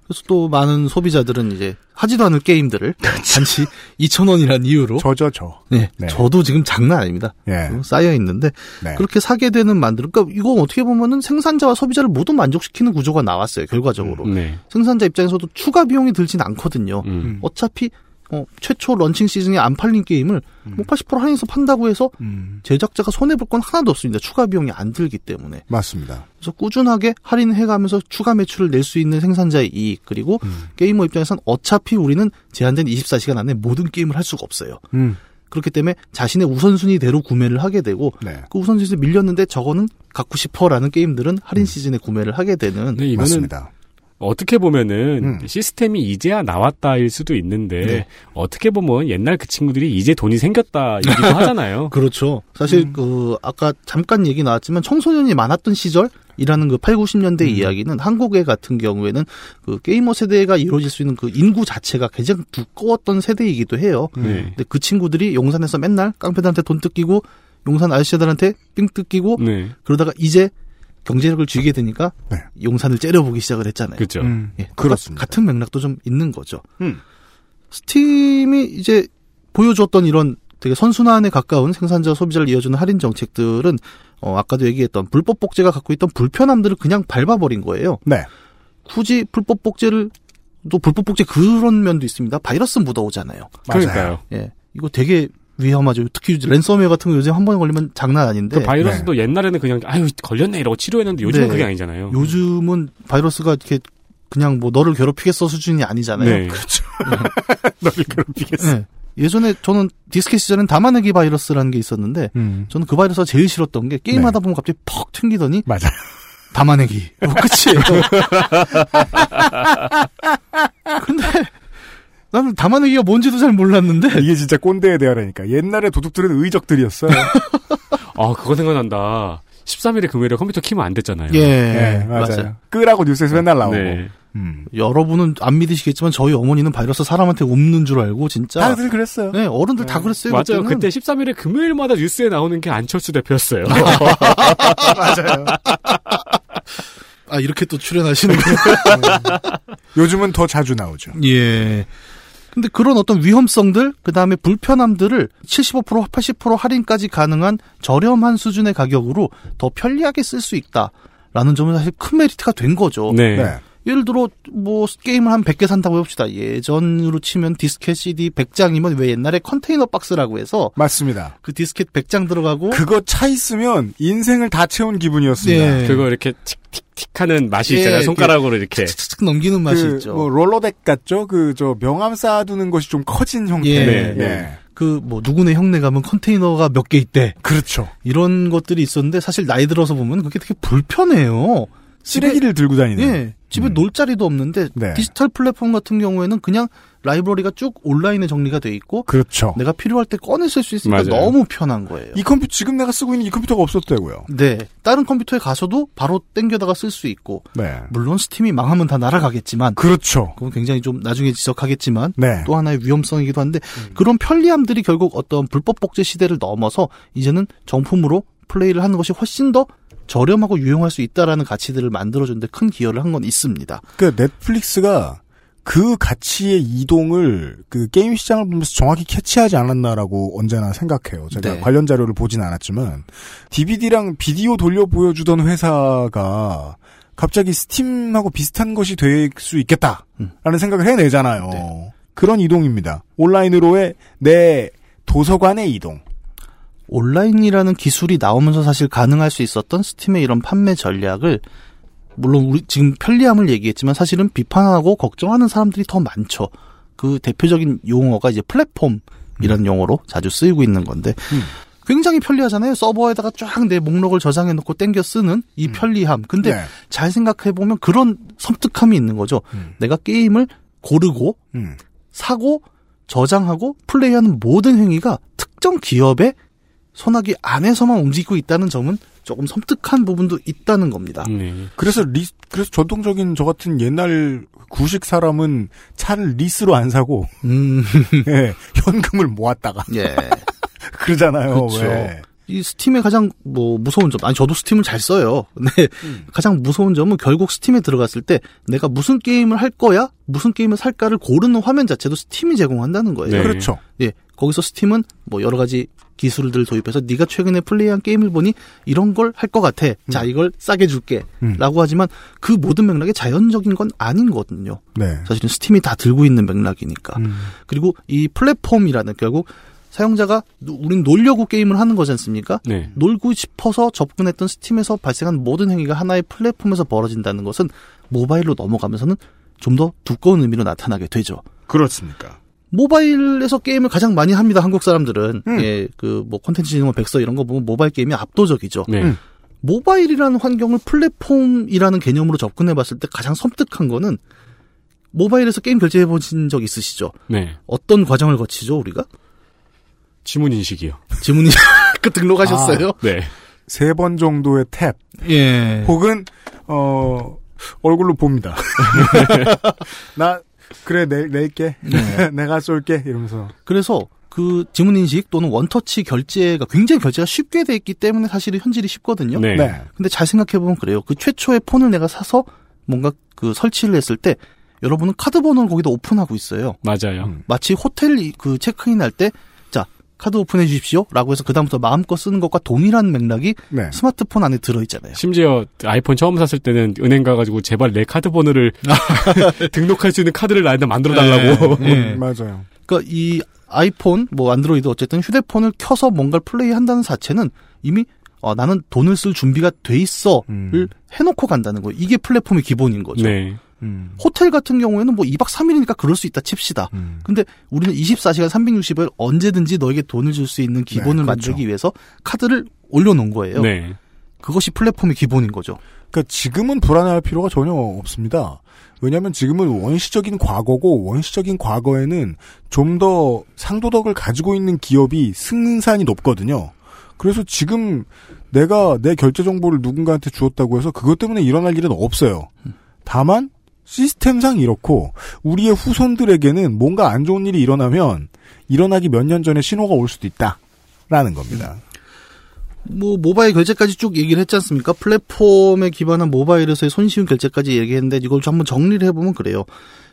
S6: 그래서 또 많은 소비자들은 이제 하지도 않을 게임들을 단지 2,000원이라는 이유로
S2: 저죠 저.
S6: 네,
S2: 네.
S6: 저도 지금 장난 아닙니다.
S2: 예.
S6: 쌓여 있는데
S2: 네.
S6: 그렇게 사게 되는 만들. 그러니까 이거 어떻게 보면은 생산자와 소비자를 모두 만족시키는 구조가 나왔어요. 결과적으로
S3: 네.
S6: 생산자 입장에서도 추가 비용이 들진 않거든요.
S3: 음.
S6: 어차피 어, 최초 런칭 시즌에 안 팔린 게임을 뭐80% 할인해서 판다고 해서
S2: 음,
S6: 제작자가 손해 볼 건 하나도 없습니다. 추가 비용이 안 들기 때문에.
S2: 맞습니다.
S6: 그래서 꾸준하게 할인해 가면서 추가 매출을 낼 수 있는 생산자의 이익 그리고
S2: 음.
S6: 게이머 입장에선 어차피 우리는 제한된 24시간 안에 모든 게임을 할 수가 없어요.
S2: 음,
S6: 그렇기 때문에 자신의 우선순위대로 구매를 하게 되고
S2: 네.
S6: 그 우선순위에서 밀렸는데 저거는 갖고 싶어라는 게임들은 할인 시즌에 구매를 하게 되는
S3: 네, 이거는
S2: 맞습니다.
S3: 어떻게 보면은
S2: 음.
S3: 시스템이 이제야 나왔다일 수도 있는데
S6: 네.
S3: 어떻게 보면 옛날 그 친구들이 이제 돈이 생겼다이기도 하잖아요.
S6: 그렇죠. 사실
S2: 음.
S6: 그 아까 잠깐 얘기 나왔지만 청소년이 많았던 시절 이라는 그 8, 90년대
S2: 음.
S6: 이야기는 한국의 같은 경우에는 그 게이머 세대가 이루어질 수 있는 그 인구 자체가 굉장히 두꺼웠던 세대이기도 해요.
S3: 네.
S6: 근데 그 친구들이 용산에서 맨날 깡패들한테 돈 뜯기고 용산 아저씨들한테 삥 뜯기고
S3: 네.
S6: 그러다가 이제 경제력을 쥐게 되니까
S2: 네.
S6: 용산을 째려보기 시작을 했잖아요.
S3: 그렇죠.
S2: 음,
S6: 예,
S2: 그렇습니다.
S6: 같은 맥락도 좀 있는 거죠.
S2: 음.
S6: 스팀이 이제 보여줬던 이런 되게 선순환에 가까운 생산자 소비자를 이어주는 할인 정책들은 어, 아까도 얘기했던 불법 복제가 갖고 있던 불편함들을 그냥 밟아버린 거예요.
S2: 네.
S6: 굳이 불법 복제를 또 불법 복제 그런 면도 있습니다. 바이러스 묻어오잖아요.
S3: 그러니까요.
S6: 예, 이거 되게 위험하죠. 특히 랜섬웨어 같은 거 요즘 한 번 걸리면 장난 아닌데
S3: 그 바이러스도 옛날에는 그냥 아유 걸렸네 이러고 치료했는데 요즘은
S6: 네.
S3: 그게 아니잖아요.
S6: 요즘은 바이러스가 이렇게 그냥 뭐 너를 괴롭히겠어 수준이 아니잖아요.
S3: 네.
S2: 너를 괴롭히겠어.
S6: 예. 예전에 저는 디스켓 시절엔 담아내기 바이러스라는 게 있었는데
S2: 음,
S6: 저는 그 바이러스가 제일 싫었던 게 게임하다 보면 갑자기 퍽 튕기더니
S2: 맞아.
S6: 담아내기 뭐 끝이에요. 근데 나는 담아내기가 뭔지도 잘 몰랐는데
S2: 이게 진짜 꼰대에 대하라니까. 옛날에 도둑들은 의적들이었어요.
S3: 아 그거 생각난다. 13일에 금요일에 컴퓨터 키면 안 됐잖아요.
S6: 예,
S2: 네, 맞아요.
S6: 맞아요.
S2: 끄라고 뉴스에서 맨날 나오고.
S3: 네.
S2: 음.
S6: 여러분은 안 믿으시겠지만 저희 어머니는 바이러스 사람한테 옮는 줄 알고 진짜
S2: 다들 그랬어요.
S6: 네 어른들 다 그랬어요.
S3: 맞아요.
S6: 그때는.
S3: 그때 13일에 금요일마다 뉴스에 나오는 게 안철수 대표였어요.
S2: 맞아요.
S6: 아 이렇게 또 출연하시는 거.
S2: 요즘은 더 자주 나오죠.
S6: 예. 근데 그런 어떤 위험성들, 그 다음에 불편함들을 75%, 80% 할인까지 가능한 저렴한 수준의 가격으로 더 편리하게 쓸 수 있다. 라는 점은 사실 큰 메리트가 된 거죠.
S3: 네.
S2: 네.
S6: 예를 들어, 뭐, 게임을 한 100개 산다고 해봅시다. 예전으로 치면 디스켓 CD 100장이면 왜 옛날에 컨테이너 박스라고 해서
S2: 맞습니다.
S6: 그 디스켓 100장 들어가고.
S2: 그거 차 있으면 인생을 다 채운 기분이었습니다.
S6: 네.
S3: 그거 이렇게 틱틱틱 하는 맛이
S6: 예,
S3: 있잖아요. 손가락으로 이렇게.
S6: 착착 넘기는 맛이
S2: 그,
S6: 있죠.
S2: 뭐 Rolodex 같죠? 그 저 명함 쌓아두는 것이 좀 커진 형태.
S6: 예.
S3: 네.
S2: 예.
S6: 그, 뭐, 누구네 형네 가면 컨테이너가 몇 개 있대.
S2: 그렇죠.
S6: 이런 것들이 있었는데 사실 나이 들어서 보면 그게 되게 불편해요.
S2: 쓰레기를 들고 다니는.
S6: 예. 집에
S2: 음.
S6: 놀 자리도 없는데
S2: 네.
S6: 디지털 플랫폼 같은 경우에는 그냥 라이브러리가 쭉 온라인에 정리가 돼 있고
S2: 그렇죠.
S6: 내가 필요할 때 꺼내 쓸 수 있으니까
S3: 맞아요.
S6: 너무 편한 거예요.
S2: 이 컴퓨터 지금 내가 쓰고 있는 이 컴퓨터가 없었다고요.
S6: 네. 다른 컴퓨터에 가서도 바로 땡겨다가 쓸 수 있고
S2: 네.
S6: 물론 스팀이 망하면 다 날아가겠지만
S2: 그렇죠.
S6: 그건 굉장히 좀 나중에 지적하겠지만
S2: 네.
S6: 또 하나의 위험성이기도 한데 그런 편리함들이 결국 어떤 불법 복제 시대를 넘어서 이제는 정품으로 플레이를 하는 것이 훨씬 더 저렴하고 유용할 수 있다라는 가치들을 만들어주는데 큰 기여를 한 건 있습니다.
S2: 그 넷플릭스가 그 가치의 이동을 그 게임 시장을 보면서 정확히 캐치하지 않았나라고 언제나 생각해요. 제가
S6: 네.
S2: 관련 자료를 보진 않았지만 DVD랑 비디오 돌려 보여주던 회사가 갑자기 스팀하고 비슷한 것이 될 수 있겠다라는
S6: 음.
S2: 생각을 해내잖아요.
S6: 네.
S2: 그런 이동입니다. 온라인으로의 내 도서관의 이동.
S6: 온라인이라는 기술이 나오면서 사실 가능할 수 있었던 스팀의 이런 판매 전략을 물론 우리 지금 편리함을 얘기했지만 사실은 비판하고 걱정하는 사람들이 더 많죠. 그 대표적인 용어가 이제 플랫폼이라는 용어로 자주 쓰이고 있는 건데
S2: 음.
S6: 굉장히 편리하잖아요. 서버에다가 쫙 내 목록을 저장해 놓고 땡겨 쓰는 이 편리함. 근데
S2: 네.
S6: 잘 생각해 보면 그런 섬뜩함이 있는 거죠.
S2: 음.
S6: 내가 게임을 고르고
S2: 음.
S6: 사고 저장하고 플레이하는 모든 행위가 특정 기업의 손아귀 안에서만 움직이고 있다는 점은 조금 섬뜩한 부분도 있다는 겁니다.
S3: 네.
S2: 그래서 리 그래서 전통적인 저 같은 옛날 구식 사람은 차를 리스로 안 사고
S6: 음,
S2: 예, 현금을 모았다가
S6: 예.
S2: 그러잖아요.
S6: 그렇죠.
S2: 왜?
S6: 이 스팀의 가장 뭐 무서운 점, 아니 저도 스팀을 잘 써요. 근데
S2: 음.
S6: 가장 무서운 점은 결국 스팀에 들어갔을 때 내가 무슨 게임을 할 거야, 무슨 게임을 살까를 고르는 화면 자체도 스팀이 제공한다는 거예요.
S3: 네.
S2: 그렇죠.
S6: 예, 거기서 스팀은 뭐 여러 가지 기술들 도입해서 네가 최근에 플레이한 게임을 보니 이런 걸 할 것 같아. 자 이걸 싸게 줄게.
S2: 음.
S6: 라고 하지만 그 모든 맥락이 자연적인 건 아닌 거거든요.
S2: 네.
S6: 사실은 스팀이 다 들고 있는 맥락이니까.
S2: 음.
S6: 그리고 이 플랫폼이라는 결국 사용자가 누- 우린 놀려고 게임을 하는 거지 않습니까?
S3: 네.
S6: 놀고 싶어서 접근했던 스팀에서 발생한 모든 행위가 하나의 플랫폼에서 벌어진다는 것은 모바일로 넘어가면서는 좀 더 두꺼운 의미로 나타나게 되죠.
S2: 그렇습니까?
S6: 모바일에서 게임을 가장 많이 합니다. 한국 사람들은
S2: 음.
S6: 예, 그뭐 콘텐츠 진흥원 백서 이런 거 보면 모바일 게임이 압도적이죠.
S3: 네.
S2: 음.
S6: 모바일이라는 환경을 플랫폼이라는 개념으로 접근해 봤을 때 가장 섬뜩한 거는 모바일에서 게임 결제해 보신 적 있으시죠?
S3: 네.
S6: 어떤 과정을 거치죠, 우리가?
S3: 지문 인식이요.
S6: 지문이 그 등록하셨어요?
S3: 네.
S2: 세 번 정도의 탭
S6: 예.
S2: 혹은 어 얼굴로 봅니다. 나 그래 내, 낼게
S6: 네.
S2: 내가 쏠게 이러면서
S6: 그래서 그 지문 인식 또는 원터치 결제가 굉장히 결제가 쉽게 돼 있기 때문에 사실은 현질이 쉽거든요.
S3: 네.
S2: 네.
S6: 근데 잘 생각해 보면 그래요. 그 최초의 폰을 내가 사서 뭔가 그 설치를 했을 때 여러분은 카드 번호를 거기다 오픈하고 있어요.
S3: 맞아요.
S2: 음.
S6: 마치 호텔 이- 그 체크인 할때 자, 카드 오픈해 주십시오 라고 해서 그다음부터 마음껏 쓰는 것과 동일한 맥락이
S2: 네.
S6: 스마트폰 안에 들어 있잖아요.
S3: 심지어 아이폰 처음 샀을 때는 은행 가가지고 제발 내 카드 번호를 등록할 수 있는 카드를 나한테 만들어 달라고.
S6: 네.
S2: 음, 맞아요.
S6: 그러니까 이 아이폰 뭐 안드로이드 어쨌든 휴대폰을 켜서 뭔가를 플레이한다는 자체는 이미 어, 나는 돈을 쓸 준비가 돼 있어를
S2: 음.
S6: 해놓고 간다는 거예요. 이게 플랫폼의 기본인 거죠.
S3: 네.
S2: 음.
S6: 호텔 같은 경우에는 뭐 2박 3일이니까 그럴 수 있다 칩시다.
S2: 음.
S6: 근데 우리는 24시간 360일 언제든지 너에게 돈을 줄 수 있는 기본을
S2: 네, 그렇죠.
S6: 만들기 위해서 카드를 올려놓은 거예요.
S3: 네.
S6: 그것이 플랫폼의 기본인 거죠.
S2: 그러니까 지금은 불안해할 필요가 전혀 없습니다. 왜냐하면 지금은 원시적인 과거고 원시적인 과거에는 좀 더 상도덕을 가지고 있는 기업이 승산이 높거든요. 그래서 지금 내가 내 결제 정보를 누군가한테 주었다고 해서 그것 때문에 일어날 일은 없어요. 다만 시스템상 이렇고 우리의 후손들에게는 뭔가 안 좋은 일이 일어나면 일어나기 몇 년 전에 신호가 올 수도 있다라는 겁니다.
S6: 뭐 모바일 결제까지 쭉 얘기를 했지 않습니까? 플랫폼에 기반한 모바일에서의 손쉬운 결제까지 얘기했는데 이걸 좀 한번 정리를 해보면 그래요.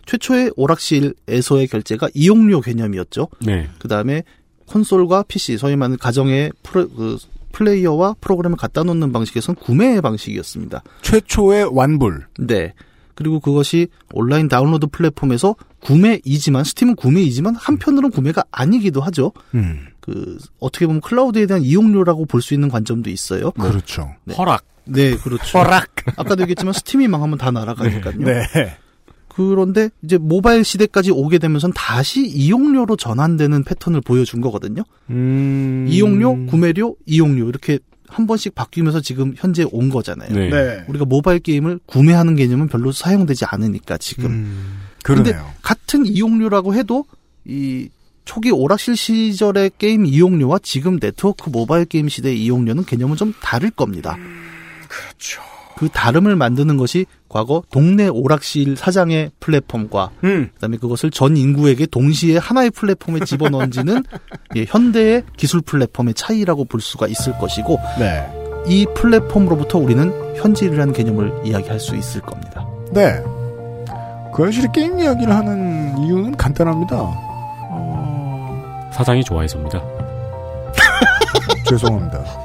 S6: 최초의 오락실에서의 결제가 이용료 개념이었죠.
S3: 네.
S6: 그 다음에 콘솔과 PC, 소위 말하는 가정의 프로, 그 플레이어와 프로그램을 갖다 놓는 방식에서는 구매 방식이었습니다.
S2: 최초의 완불.
S6: 네. 그리고 그것이 온라인 다운로드 플랫폼에서 구매이지만 스팀은 구매이지만 한편으로는 구매가 아니기도 하죠.
S2: 음,
S6: 그 어떻게 보면 클라우드에 대한 이용료라고 볼 수 있는 관점도 있어요.
S2: 그렇죠.
S6: 네.
S3: 허락.
S6: 네, 그렇죠.
S2: 허락.
S6: 아까도 얘기했지만 스팀이 망하면 다 날아가니까요.
S2: 네.
S6: 그런데 이제 모바일 시대까지 오게 되면서는 다시 이용료로 전환되는 패턴을 보여준 거거든요.
S2: 음.
S6: 이용료, 구매료, 이용료 이렇게 한 번씩 바뀌면서 지금 현재 온 거잖아요.
S3: 네.
S2: 네.
S6: 우리가 모바일 게임을 구매하는 개념은 별로 사용되지 않으니까 지금.
S2: 음.
S6: 근데 같은 이용료라고 해도 이 초기 오락실 시절의 게임 이용료와 지금 네트워크 모바일 게임 시대의 이용료는 개념은 좀 다를 겁니다.
S2: 그렇죠.
S6: 그 다름을 만드는 것이 과거 동네 오락실 사장의 플랫폼과
S2: 음.
S6: 그다음에 그것을 전 인구에게 동시에 하나의 플랫폼에 집어넣어지는 예, 현대의 기술 플랫폼의 차이라고 볼 수가 있을 것이고
S2: 네.
S6: 이 플랫폼으로부터 우리는 현질이라는 개념을 이야기할 수 있을 겁니다.
S2: 네. 그 현실의 게임 이야기를 하는 이유는 간단합니다. 어,
S3: 사장이 좋아해서입니다.
S2: 죄송합니다.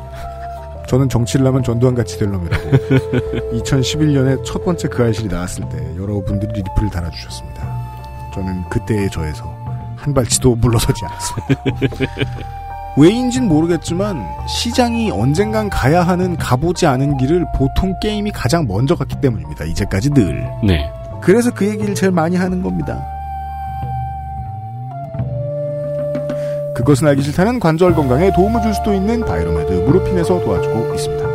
S2: 저는 정치를 하면 전두환 같이 될 놈이라고 2011년에 첫 번째 그 알실이 나왔을 때 여러분들이 리플을 달아주셨습니다. 저는 그때의 저에서 한 발치도 물러서지 않았습니다. 왜인진 모르겠지만 시장이 언젠간 가야 하는 가보지 않은 길을 보통 게임이 가장 먼저 갔기 때문입니다. 이제까지 늘.
S3: 네.
S2: 그래서 그 얘기를 제일 많이 하는 겁니다. 그것은 알기 싫다는 관절 건강에 도움을 줄 수도 있는 바이로메드 무르핀에서 도와주고 있습니다.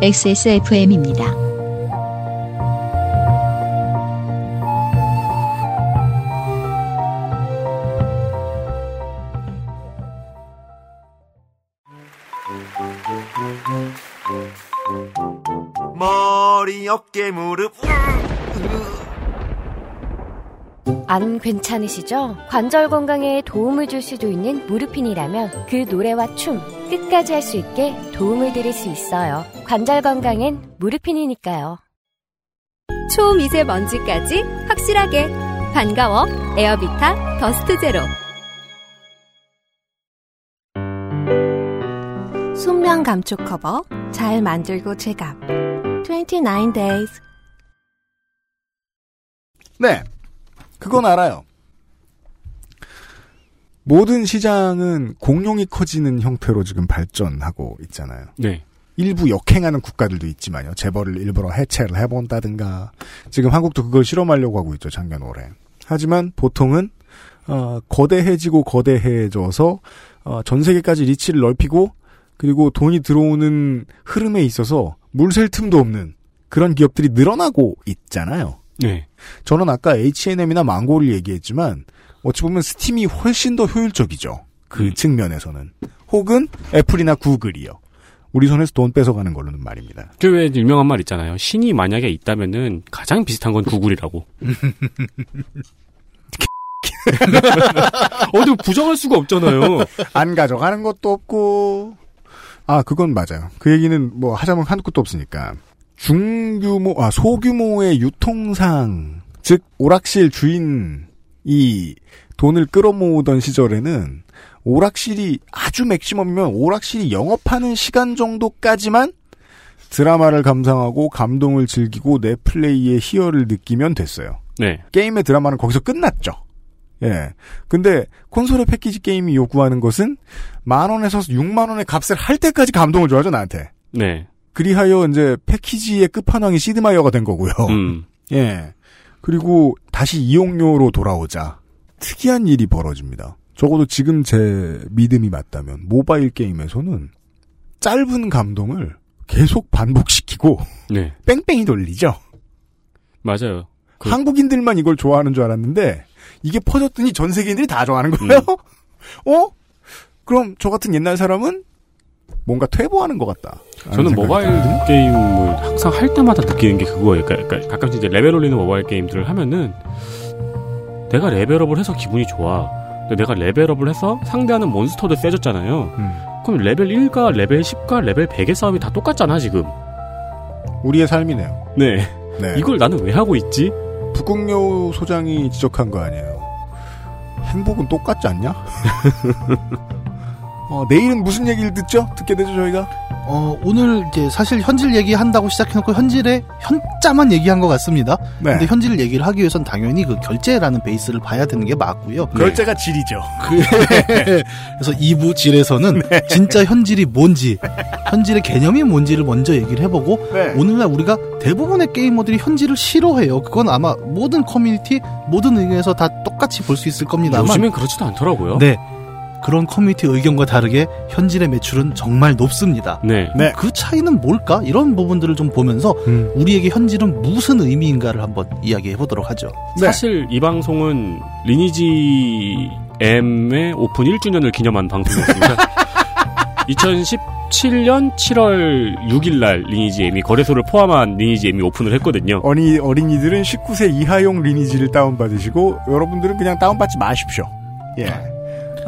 S1: XSFM입니다.
S8: 머리, 어깨, 무릎.
S5: 안 괜찮으시죠? 관절 건강에 도움을 줄 수도 있는 무릎핀이라면 그 노래와 춤 끝까지 할 수 있게 도움을 드릴 수 있어요. 관절 건강엔 무릎핀이니까요.
S11: 초미세먼지까지 확실하게 반가워 에어비타 더스트 제로
S10: 숙면 감촉 커버 잘 만들고 제갑 29 days
S2: 네, 그건 알아요. 모든 시장은 공룡이 커지는 형태로 지금 발전하고 있잖아요.
S3: 네.
S2: 일부 역행하는 국가들도 있지만요. 재벌을 일부러 해체를 해본다든가. 지금 한국도 그걸 실험하려고 하고 있죠. 작년 올해. 하지만 보통은 어, 거대해지고 거대해져서 어, 전 세계까지 리치를 넓히고 그리고 돈이 들어오는 흐름에 있어서 물샐 틈도 없는 그런 기업들이 늘어나고 있잖아요.
S3: 네.
S2: 저는 아까 H&M이나 망고를 얘기했지만 어찌 보면 스팀이 훨씬 더 효율적이죠. 그 측면에서는. 혹은 애플이나 구글이요. 우리 손에서 돈 뺏어가는 걸로는 말입니다.
S3: 그왜 유명한 말 있잖아요. 신이 만약에 있다면은 가장 비슷한 건 구글이라고. 어디 부정할 수가 없잖아요.
S2: 안 가져가는 것도 없고. 아, 그건 맞아요. 그 얘기는 뭐 하자면 한 것도 없으니까. 중규모, 아, 소규모의 유통상, 즉, 오락실 주인이 돈을 끌어모으던 시절에는 오락실이 아주 맥시멈이면 오락실이 영업하는 시간 정도까지만 드라마를 감상하고 감동을 즐기고 내 플레이의 희열을 느끼면 됐어요.
S3: 네.
S2: 게임의 드라마는 거기서 끝났죠. 예. 근데 콘솔의 패키지 게임이 요구하는 것은 만 원에서 6만 원의 값을 할 때까지 감동을 줘야죠, 나한테.
S3: 네.
S2: 그리하여 이제 패키지의 끝판왕이 시드마이어가 된 거고요.
S3: 음.
S2: 예. 그리고 다시 이용료로 돌아오자 특이한 일이 벌어집니다. 적어도 지금 제 믿음이 맞다면 모바일 게임에서는 짧은 감동을 계속 반복시키고
S3: 네.
S2: 뺑뺑이 돌리죠.
S3: 맞아요. 그-
S2: 한국인들만 이걸 좋아하는 줄 알았는데 이게 퍼졌더니 전 세계인들이 다 좋아하는 거예요. 어? 그럼 저 같은 옛날 사람은 뭔가 퇴보하는 것 같다.
S3: 저는 모바일 게임을 항상 할 때마다 느끼는 게 그거예요. 그러니까, 그러니까 가끔씩 이제 레벨 올리는 모바일 게임들을 하면은 내가 레벨업을 해서 기분이 좋아. 근데 내가 레벨업을 해서 상대하는 몬스터도 세졌잖아요.
S2: 음.
S3: 그럼 레벨 1과 레벨 10과 레벨 100의 싸움이 다 똑같잖아, 지금.
S2: 우리의 삶이네요.
S3: 네.
S2: 네.
S3: 이걸 나는 왜 하고 있지?
S2: 북극여 소장이 지적한 거 아니에요. 행복은 똑같지 않냐? 어, 내일은 무슨 얘기를 듣죠? 듣게 되죠, 저희가?
S6: 어, 오늘 이제 사실 현질 얘기한다고 시작해놓고 현질의 현자만 얘기한 것 같습니다.
S2: 네.
S6: 근데 현질 얘기를 하기 위해선 당연히 그 결제라는 베이스를 봐야 되는 게 맞고요.
S2: 결제가 질이죠.
S6: 그래서 2부 질에서는
S2: 네.
S6: 진짜 현질이 뭔지, 현질의 개념이 뭔지를 먼저 얘기를 해보고
S2: 네.
S6: 오늘날 우리가 대부분의 게이머들이 현질을 싫어해요. 그건 아마 모든 커뮤니티, 모든 의견에서 다 똑같이 볼 수 있을 겁니다만
S3: 요즘엔 그렇지도 않더라고요.
S6: 네. 그런 커뮤니티 의견과 다르게 현질의 매출은 정말 높습니다.
S3: 네.
S2: 네.
S6: 그 차이는 뭘까? 이런 부분들을 좀 보면서
S2: 음.
S6: 우리에게 현질은 무슨 의미인가를 한번 이야기해 보도록 하죠.
S2: 네.
S3: 사실 이 방송은 리니지 M의 오픈 1주년을 기념한 방송이었습니다. 2017년 7월 6일 날 리니지 M이 거래소를 포함한 리니지 M이 오픈을 했거든요.
S2: 어린이, 어린이들은 19세 이하용 리니지를 다운받으시고, 여러분들은 그냥 다운받지 마십시오. 예.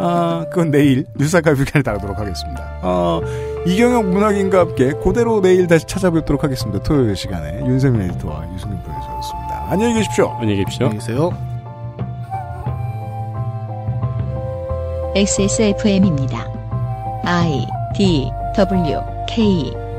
S2: 아, 그건 내일 뉴스아카 뷰캔에 다루도록 하겠습니다. 어, 이경영 문학인과 함께 그대로 내일 다시 찾아뵙도록 하겠습니다. 토요일 시간에 윤세민 에디터와 유승민 프로듀서였습니다. 안녕히 계십시오.
S3: 안녕히 계십시오.
S6: 안녕히 계세요.
S1: XSFM입니다. I D W K